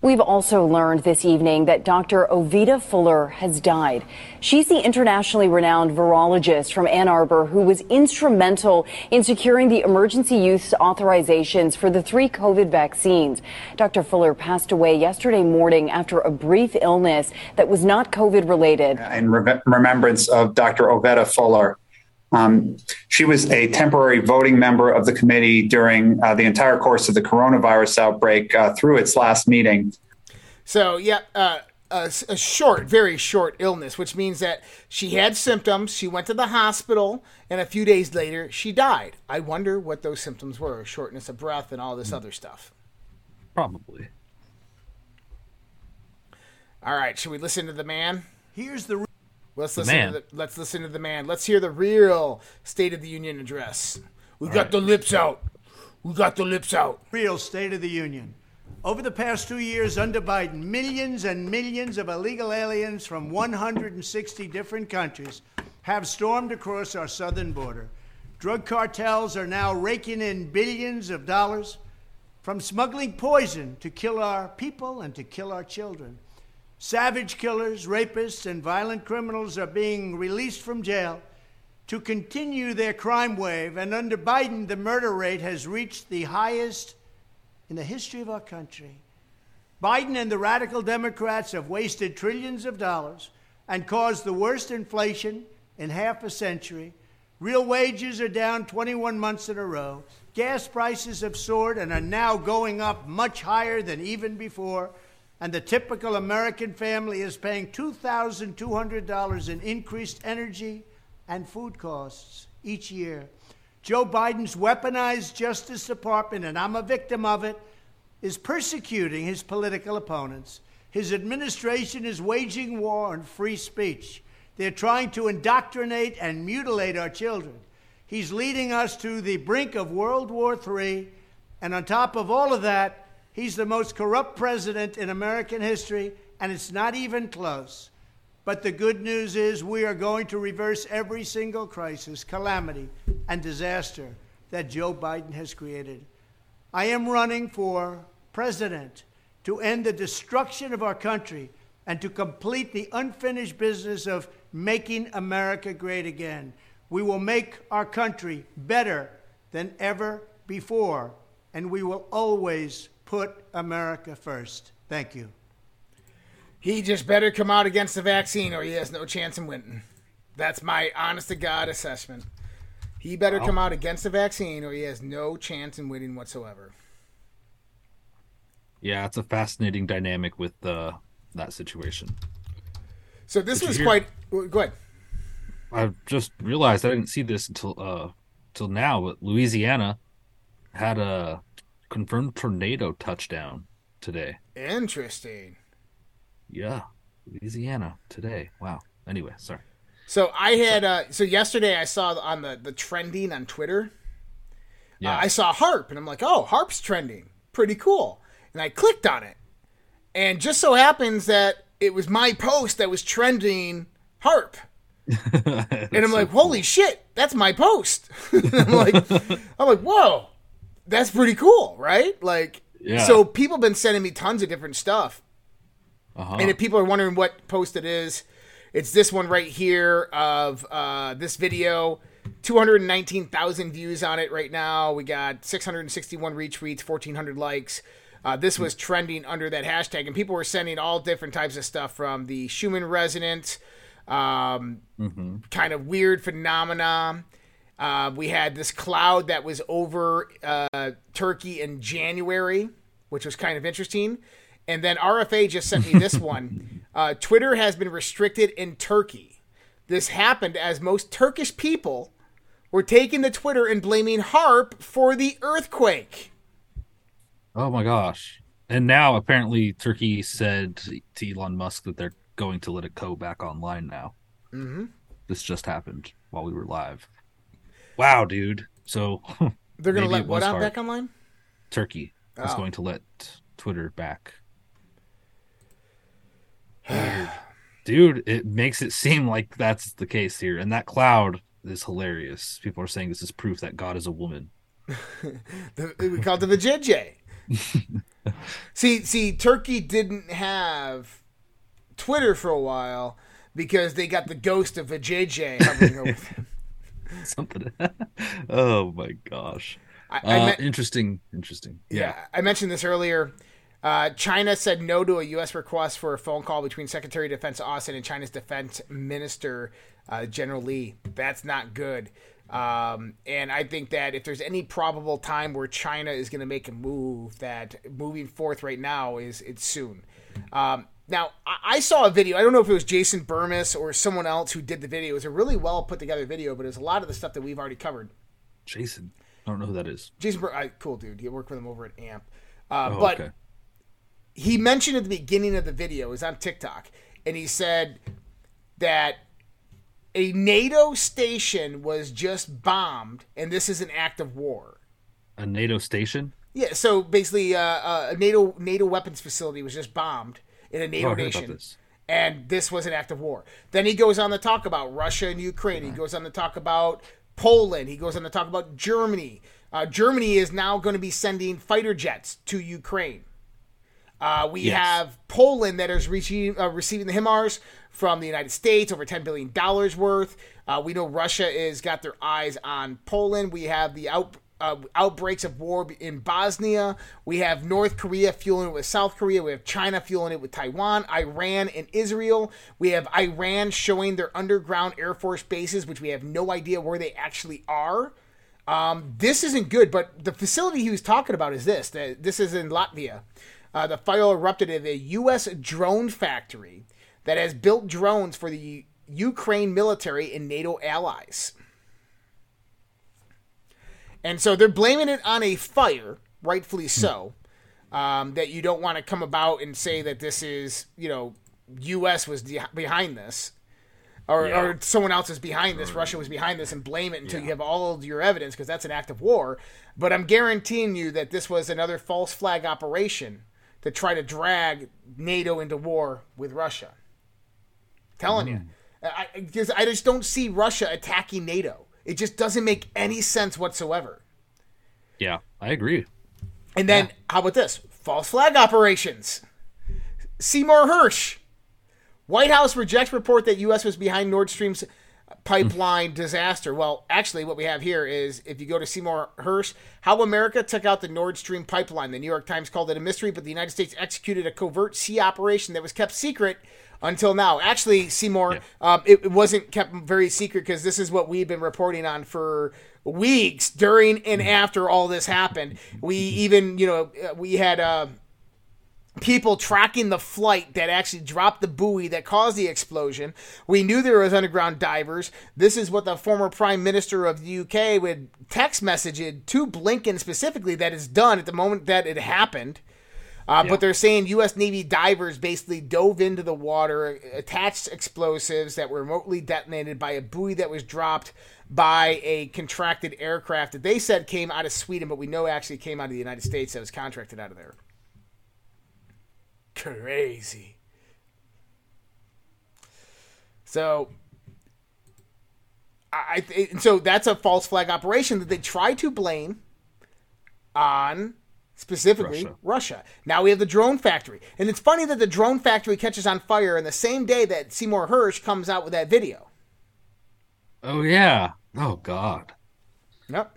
We've also learned this evening that Dr. Oveta Fuller has died. She's the internationally renowned virologist from Ann Arbor who was instrumental in securing the emergency use authorizations for the three COVID vaccines. Dr. Fuller passed away yesterday morning after a brief illness that was not COVID related. in re- remembrance of Dr. Oveta Fuller. Um, she was a temporary voting member of the committee during uh, the entire course of the coronavirus outbreak uh, through its last meeting. So, yeah, uh, a, a short, very short illness, which means that she had symptoms. She went to the hospital, and a few days later, she died. I wonder what those symptoms were shortness of breath and all this other stuff. Probably. All right, should we listen to the man? Here's the. Let's The listen man. to the let's listen to the man. Let's hear the real State of the Union address. We got the lips out. We got the lips out. Real State of the Union. Over the past two years under Biden, millions and millions of illegal aliens from 160 different countries have stormed across our southern border. Drug cartels are now raking in billions of dollars from smuggling poison to kill our people and to kill our children. Savage killers, rapists, and violent criminals are being released from jail to continue their crime wave, and under Biden, the murder rate has reached the highest in the history of our country. Biden and the radical Democrats have wasted trillions of dollars and caused the worst inflation in half a century. Real wages are down 21 months in a row. Gas prices have soared and are now going up much higher than even before. And the typical American family is paying $2,200 in increased energy and food costs each year. Joe Biden's weaponized Justice Department, and I'm a victim of it, is persecuting his political opponents. His administration is waging war on free speech. They're trying to indoctrinate and mutilate our children. He's leading us to the brink of World War III. And on top of all of that, he's the most corrupt president in American history, and it's not even close. But the good news is we are going to reverse every single crisis, calamity, and disaster that Joe Biden has created. I am running for president to end the destruction of our country and to complete the unfinished business of making America great again. We will make our country better than ever before, and we will always put America first. Thank you. He just better come out against the vaccine or he has no chance in winning. That's my honest to God assessment. He better Wow. come out against the vaccine or he has no chance in winning whatsoever. Yeah, it's a fascinating dynamic with uh, that situation. So this Did was quite. Go ahead. I just realized I didn't see this until uh till now, but Louisiana had a confirmed tornado touchdown today. Interesting. Yeah, Louisiana today. Wow. Anyway, sorry. So I had uh, so yesterday I saw on the the trending on Twitter. Yeah. uh, I saw HAARP and I'm like, oh, HAARP's trending, pretty cool. And I clicked on it, and just so happens that it was my post that was trending HAARP. and I'm like, holy shit, that's my post. I'm like, I'm like, whoa, that's pretty cool, right? Like, Yeah. so people have been sending me tons of different stuff. Uh-huh. And if people are wondering what post it is, it's this one right here of uh, this video. 219,000 views on it right now. We got 661 retweets, 1,400 likes. Uh, this was trending under that hashtag, and people were sending all different types of stuff from the Schumann resonance, um, Mm-hmm. kind of weird phenomenon. Uh, we had this cloud that was over uh, Turkey in January, which was kind of interesting. And then RFA just sent me this one. Uh, Twitter has been restricted in Turkey. This happened as most Turkish people were taking to Twitter and blaming HAARP for the earthquake. Oh my gosh. And now apparently Turkey said to Elon Musk that they're going to let it go back online now. Mm-hmm. This just happened while we were live. Wow, dude. So They're going to let what out hard. back online? Turkey is Oh. going to let Twitter back. Dude, it makes it seem like that's the case here. And that cloud is hilarious. People are saying this is proof that God is a woman. The, we called it the JJ. see, see, Turkey didn't have Twitter for a while because they got the ghost of a JJ hovering over them. Something. oh my gosh. I- I uh, meant- interesting. Interesting. Yeah, I mentioned this earlier. Uh, China said no to a U.S. request for a phone call between Secretary of Defense Austin and China's Defense Minister uh, General Lee. That's not good. Um, and I think that if there's any probable time where China is going to make a move, that moving forth right now is it's soon. Um, now I, saw a video. I don't know if it was Jason Bermas or someone else who did the video. It was a really well put together video, but it was a lot of the stuff that we've already covered. Jason. I don't know who that is. Jason, Bur- I, cool dude. He worked with him over at AMP. Uh, Oh, but okay. he mentioned at the beginning of the video, it was on TikTok, and he said that a NATO station was just bombed, and this is an act of war. A NATO station? Yeah, so basically, uh, uh, a NATO NATO weapons facility was just bombed in a Oh, NATO I heard about nation, this. and this was an act of war. Then he goes on to talk about Russia and Ukraine. He goes on to talk about Poland. He goes on to talk about Germany. Uh, Germany is now going to be sending fighter jets to Ukraine. Uh, we Yes. have Poland that is receiving, uh, receiving the HIMARS from the United States, over $10 billion worth. Uh, we know Russia is got their eyes on Poland. We have the out, uh, outbreaks of war in Bosnia. We have North Korea fueling it with South Korea. We have China fueling it with Taiwan, Iran, and Israel. We have Iran showing their underground Air Force bases, which we have no idea where they actually are. Um, this isn't good, but the facility he was talking about is this. The, this is in Latvia. Uh, the fire erupted at a U.S. drone factory that has built drones for the Ukraine military and NATO allies. And so they're blaming it on a fire, rightfully so. Um, that you don't want to come about and say that this is, you know, U.S. was de- behind this, or, Yeah. or someone else is behind this, Russia was behind this, and blame it until you have all of your evidence because that's an act of war. But I'm guaranteeing you that this was another false flag operation to try to drag NATO into war with Russia. Telling you, I, I just don't see Russia attacking NATO. It just doesn't make any sense whatsoever. Yeah, I agree. And then how about this? False flag operations. Seymour Hersh. White House rejects report that U.S. was behind Nord Stream's pipeline disaster. Well, actually, what we have here is if you go to Seymour Hersh, how America took out the Nord Stream pipeline. The New York Times called it a mystery, but the United States executed a covert sea operation that was kept secret until now. Actually, Seymour, um, it, it wasn't kept very secret because this is what we've been reporting on for weeks during and after all this happened. We even, you know, uh, we had. Uh, people tracking the flight that actually dropped the buoy that caused the explosion. We knew there was underground divers. This is what the former prime minister of the UK would text message it to Blinken specifically that is done at the moment that it happened. Uh, But they're saying U.S. Navy divers basically dove into the water, attached explosives that were remotely detonated by a buoy that was dropped by a contracted aircraft that they said came out of Sweden, but we know actually came out of the United States that was contracted out of there. Crazy. So, I I- so that's a false flag operation that they try to blame on specifically Russia. Russia. Now we have the drone factory, and it's funny that the drone factory catches on fire in the same day that Seymour Hersh comes out with that video. Oh yeah. Oh god. Yep.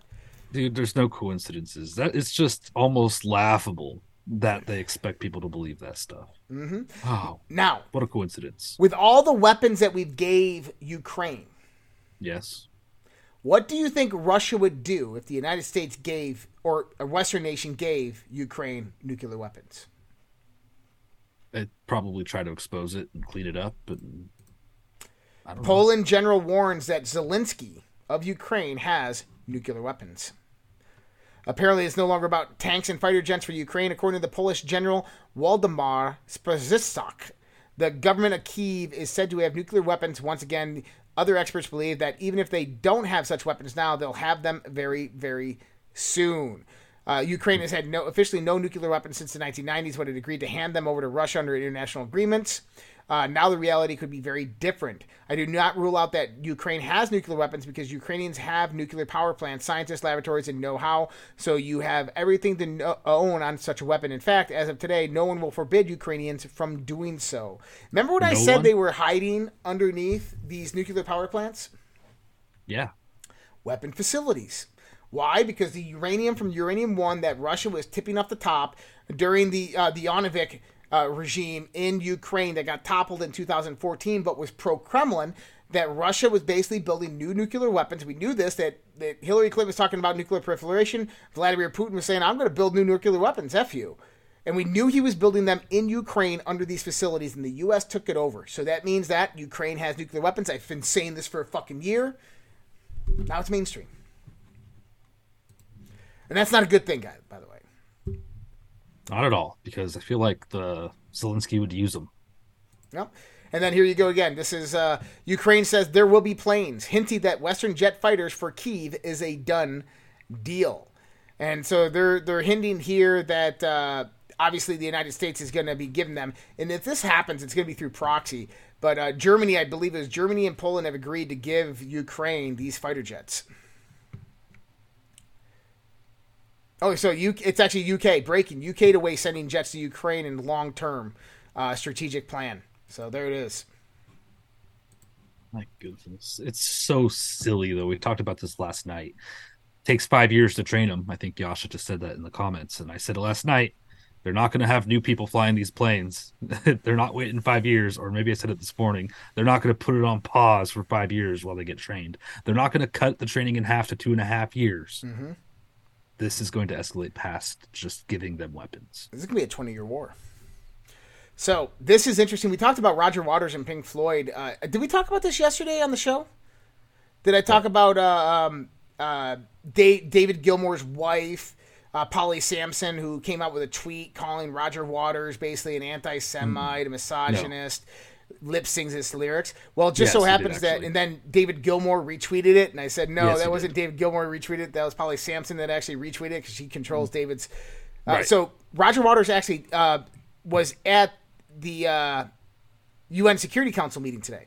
Dude, there's no coincidences. That it's just almost laughable that they expect people to believe that stuff. Mm-hmm. Oh, Now, what a coincidence. with all the weapons that we've gave Ukraine, Yes. What do you think Russia would do if the United States gave, or a Western nation gave, Ukraine nuclear weapons? I'd probably try to expose it and clean it up, but I don't know. Poland general warns that Zelensky of Ukraine has nuclear weapons. Apparently, it's no longer about tanks and fighter jets for Ukraine, according to the Polish general Waldemar Skrzypczak. The government of Kiev is said to have nuclear weapons. Once again, other experts believe that even if they don't have such weapons now, they'll have them very, very soon. Uh, Ukraine has had no officially no nuclear weapons since the 1990s when it agreed to hand them over to Russia under international agreements. Uh, now the reality could be very different. I do not rule out that Ukraine has nuclear weapons because Ukrainians have nuclear power plants, scientists, laboratories, and know-how. So you have everything to know, own on such a weapon. In fact, as of today, no one will forbid Ukrainians from doing so. Remember what I said one? they were hiding underneath these nuclear power plants? Yeah. weapon facilities. Why? Because the uranium from Uranium One that Russia was tipping off the top during the uh, the Yanukovych uh, regime in Ukraine that got toppled in 2014, but was pro-Kremlin. That Russia was basically building new nuclear weapons. We knew this. That, that Hillary Clinton was talking about nuclear proliferation. Vladimir Putin was saying, "I'm going to build new nuclear weapons." F you. And we knew he was building them in Ukraine under these facilities, and the U.S. took it over. So that means that Ukraine has nuclear weapons. I've been saying this for a fucking year. Now it's mainstream. And that's not a good thing, guys, by the way. Not at all, because I feel like the Zelensky would use them. Yep. And then here you go again. This is uh, Ukraine says there will be planes, hinting that Western jet fighters for Kiev is a done deal. And so they're they're hinting here that uh, obviously the United States is going to be giving them. And if this happens, it's going to be through proxy. But uh, Germany, I believe was Germany and Poland have agreed to give Ukraine these fighter jets. Oh, so you, it's actually UK breaking UK to way sending jets to Ukraine in long term uh, strategic plan. So there it is. My goodness. It's so silly, though. We talked about this last night. takes five years to train them. I think Yasha just said that in the comments. And I said it last night. They're not going to have new people flying these planes. They're not waiting five years, or maybe I said it this morning. They're not going to put it on pause for five years while they get trained. They're not going to cut the training in half to two and a half years. Mm-hmm. This is going to escalate past just giving them weapons. This is gonna be a twenty year war. So this is interesting. We talked about Roger Waters and Pink Floyd. Uh, did we talk about this yesterday on the show? Did I talk about uh, um, uh, Da- David Gilmour's wife, uh, Polly Samson, who came out with a tweet calling Roger Waters basically an anti-Semite, a misogynist. Lip sings his lyrics. Well, it just Yes, so he did, happens that, and then David Gilmour retweeted it, and I said, no, Yes, that wasn't David Gilmour retweeted. it. That was probably Samson that actually retweeted it because she controls David's. Uh, Right. So Roger Waters actually uh, was at the uh, UN Security Council meeting today,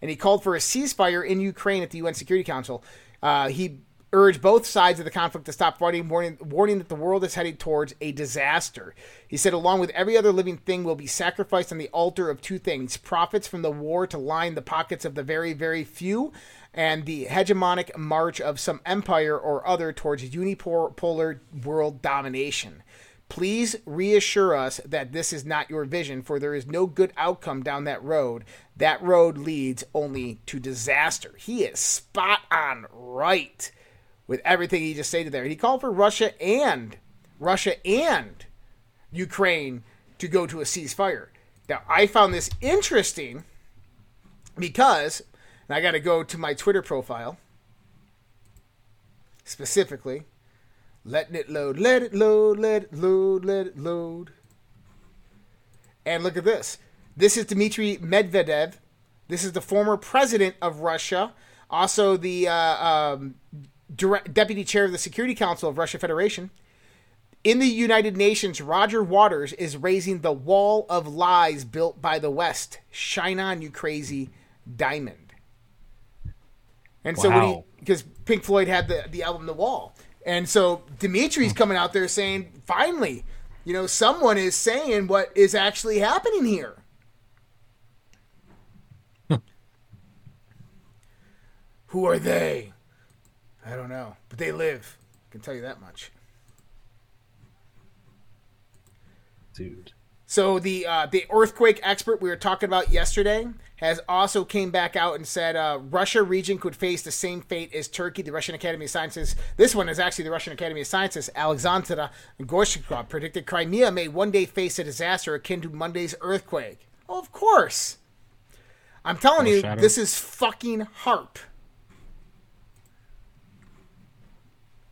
and he called for a ceasefire in Ukraine at the UN Security Council. Uh, he urged both sides of the conflict to stop fighting, warning, warning that the world is heading towards a disaster. He said, along with every other living thing, will be sacrificed on the altar of two things profits from the war to line the pockets of the very, very few, and the hegemonic march of some empire or other towards unipolar world domination. Please reassure us that this is not your vision, for there is no good outcome down that road. That road leads only to disaster. He is spot on right with everything he just stated there. He called for Russia and Russia and Ukraine to go to a ceasefire. Now, I found this interesting because, and I got to go to my Twitter profile specifically. Letting it load, let it load, let it load, let it load. And look at this. This is Dmitry Medvedev. This is the former president of Russia, also the uh, um, direct, deputy chair of the Security Council of Russia Federation. In the United Nations, Roger Waters is raising the wall of lies built by the West. Shine on, you crazy diamond. And so Wow. because Pink Floyd had the, the album The Wall. And so Dimitri's coming out there saying, finally, you know, someone is saying what is actually happening here. Who are they? I don't know, but they live. I can tell you that much. Dude. So the uh, the earthquake expert we were talking about yesterday has also came back out and said uh, Russia region could face the same fate as Turkey. The Russian Academy of Sciences. This one is actually the Russian Academy of Sciences. Alexandra Gorshkov predicted Crimea may one day face a disaster akin to Monday's earthquake. Oh, of course. I'm telling you, this is fucking HAARP.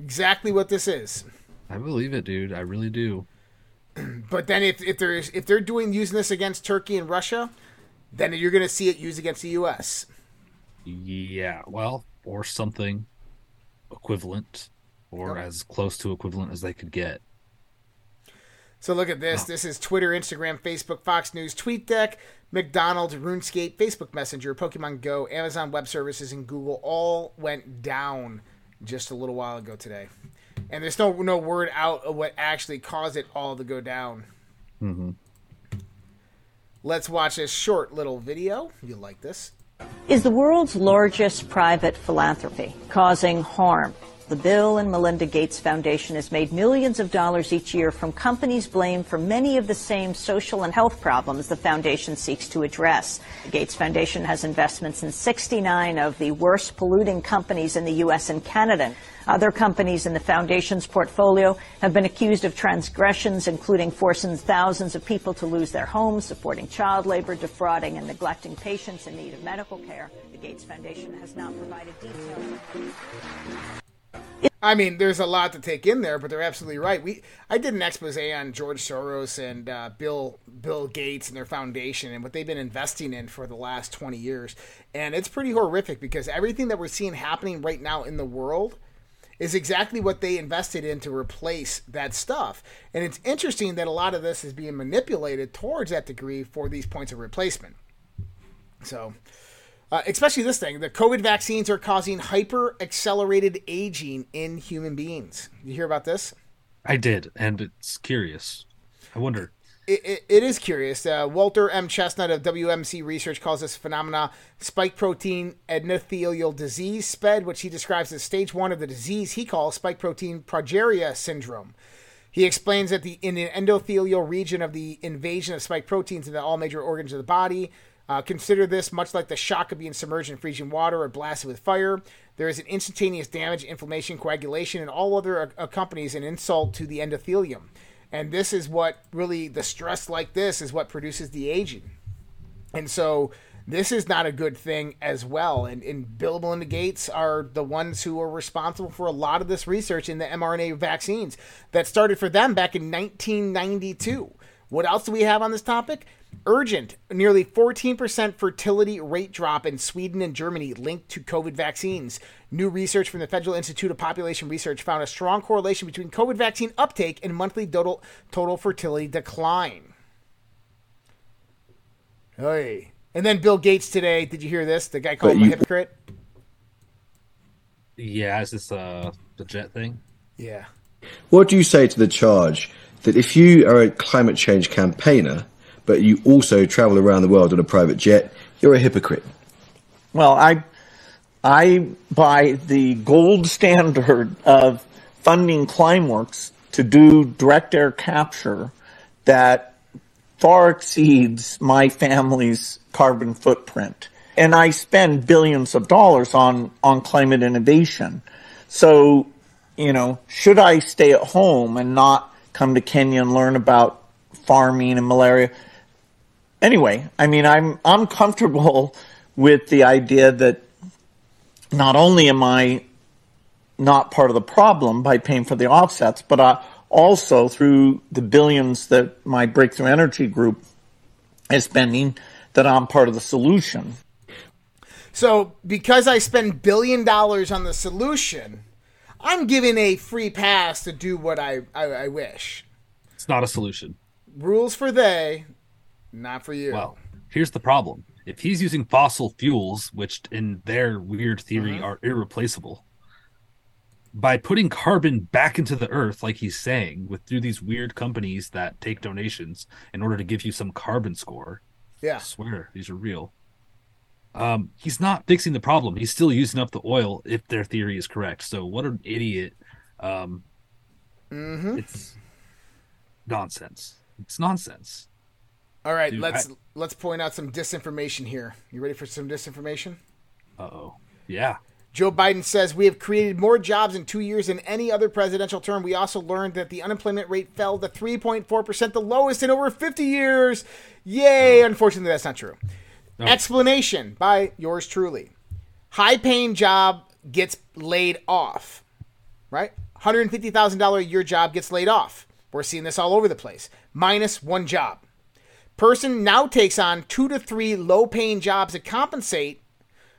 Exactly what this is. I believe it, dude. I really do. But then if, if there's if they're doing using this against Turkey and Russia, then you're going to see it used against the U.S. Yeah, well, or something equivalent, or as close to equivalent as they could get. So look at this. This is Twitter, Instagram, Facebook, Fox News, TweetDeck, McDonald's, RuneScape, Facebook Messenger, Pokemon Go, Amazon Web Services, and Google all went down just a little while ago today. And there's no no word out of what actually caused it all to go down. Mm-hmm. Let's watch this short little video. You'll like this. is the world's largest private philanthropy, causing harm. The Bill and Melinda Gates Foundation has made millions of dollars each year from companies blamed for many of the same social and health problems the foundation seeks to address. The Gates Foundation has investments in 69 of the worst polluting companies in the U.S. and Canada. Other companies in the foundation's portfolio have been accused of transgressions, including forcing thousands of people to lose their homes, supporting child labor, defrauding and neglecting patients in need of medical care. The Gates Foundation has not provided details. I mean, there's a lot to take in there, but they're absolutely right. We I did an expose on George Soros and uh, Bill Bill Gates and their foundation and what they've been investing in for the last 20 years, and it's pretty horrific because everything that we're seeing happening right now in the world is exactly what they invested in to replace that stuff. And it's interesting that a lot of this is being manipulated towards that degree for these points of replacement. So, uh, especially this thing, the COVID vaccines are causing hyper accelerated aging in human beings. You hear about this? I did, and it's curious. I wonder. It, it, it is curious. Uh, Walter M. Chesnut of WMC Research calls this phenomena spike protein endothelial disease, SPED, which he describes as stage one of the disease he calls spike protein progeria syndrome. He explains that the in the endothelial region of the invasion of spike proteins into all major organs of the body. Uh, consider this much like the shock of being submerged in freezing water or blasted with fire. There is an instantaneous damage, inflammation, coagulation, and all other ac- accompanies an insult to the endothelium. And this is what really the stress like this is what produces the aging. And so this is not a good thing as well. And, and Bill and Melinda Gates are the ones who are responsible for a lot of this research in the mRNA vaccines that started for them back in 1992. What else do we have on this topic? Urgent. Nearly 14% fertility rate drop in Sweden and Germany linked to COVID vaccines. New research from the Federal Institute of Population Research found a strong correlation between COVID vaccine uptake and monthly total, total fertility decline. Hey. And then Bill Gates today. Did you hear this? The guy called him a hypocrite. Yeah, is this uh the jet thing? Yeah. What do you say to the charge that if you are a climate change campaigner, but you also travel around the world on a private jet, you're a hypocrite? Well, I I buy the gold standard of funding Climeworks to do direct air capture that far exceeds my family's carbon footprint. And I spend billions of dollars on, on climate innovation. So, you know, should I stay at home and not come to Kenya and learn about farming and malaria? Anyway, I mean, I'm, I'm comfortable with the idea that not only am I not part of the problem by paying for the offsets, but I, also through the billions that my breakthrough energy group is spending that I'm part of the solution. So, because I spend billion dollars on the solution, I'm given a free pass to do what I, I, I wish. It's not a solution. Rules for they, not for you. Well, here's the problem. If he's using fossil fuels, which in their weird theory Mhm. are irreplaceable, by putting carbon back into the earth, like he's saying, with through these weird companies that take donations in order to give you some carbon score, Yeah. I swear these are real. Um, he's not fixing the problem. He's still using up the oil if their theory is correct. So what an idiot. Um, Mm-hmm. it's nonsense. It's nonsense. All right, Dude, let's I- let's point out some disinformation here. You ready for some disinformation? Uh oh. Yeah. Joe Biden says we have created more jobs in two years than any other presidential term. We also learned that the unemployment rate fell to 3.4%, the lowest in over 50 years. Yay! Unfortunately, that's not true. Explanation by yours truly. High paying job gets laid off, right? $150,000 a year job gets laid off. We're seeing this all over the place. Minus one job. Person now takes on two to three low paying jobs to compensate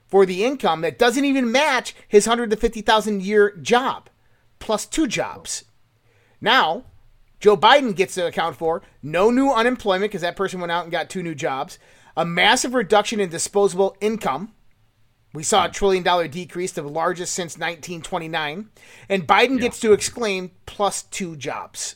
for the income that doesn't even match his 150,000 year job plus two jobs. Now, Joe Biden gets to account for no new unemployment because that person went out and got two new jobs, a massive reduction in disposable income. We saw a trillion dollar decrease, the largest since 1929, and Biden gets to exclaim plus two jobs.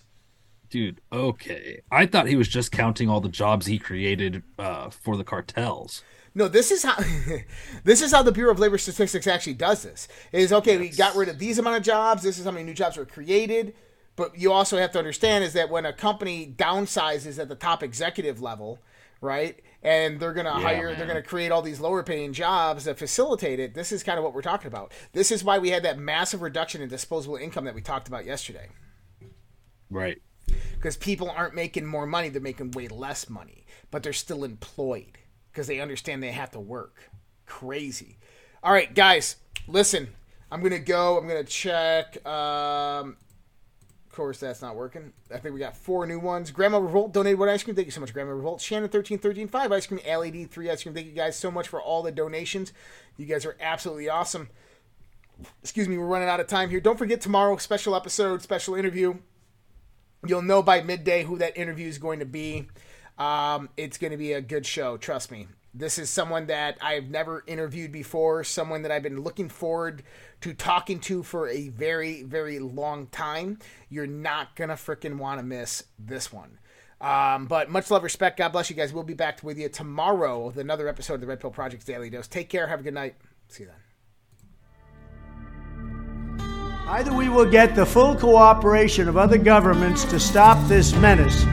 Dude, okay. I thought he was just counting all the jobs he created uh, for the cartels. No, this is how this is how the Bureau of Labor Statistics actually does this. Is okay, we got rid of these amount of jobs. This is how many new jobs were created. But you also have to understand is that when a company downsizes at the top executive level, right, and they're gonna Yeah, hire, they're gonna create all these lower paying jobs that facilitate it. This is kind of what we're talking about. This is why we had that massive reduction in disposable income that we talked about yesterday. Right. Because people aren't making more money, they're making way less money, but they're still employed because they understand they have to work. Crazy. All right, guys, listen. I'm gonna go. I'm gonna check. Um, of course, that's not working. I think we got four new ones. Grandma Revolt donated one ice cream. Thank you so much, Grandma Revolt. Shannon thirteen thirteen five ice cream. LED three ice cream. Thank you guys so much for all the donations. You guys are absolutely awesome. Excuse me, we're running out of time here. Don't forget tomorrow, special episode, special interview. You'll know by midday who that interview is going to be. Um, it's going to be a good show, trust me. This is someone that I've never interviewed before, someone that I've been looking forward to talking to for a very, very long time. You're not going to freaking want to miss this one. Um, but much love, respect. God bless you guys. We'll be back with you tomorrow with another episode of the Red Pill Project's Daily Dose. Take care. Have a good night. See you then. Either we will get the full cooperation of other governments to stop this menace,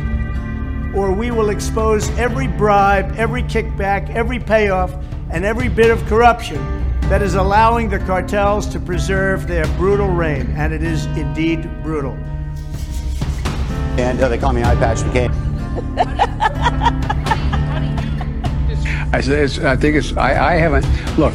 or we will expose every bribe, every kickback, every payoff, and every bit of corruption that is allowing the cartels to preserve their brutal reign. And it is indeed brutal. And uh, they call me Eye Patch McCain. I I think it's, I, I haven't, look,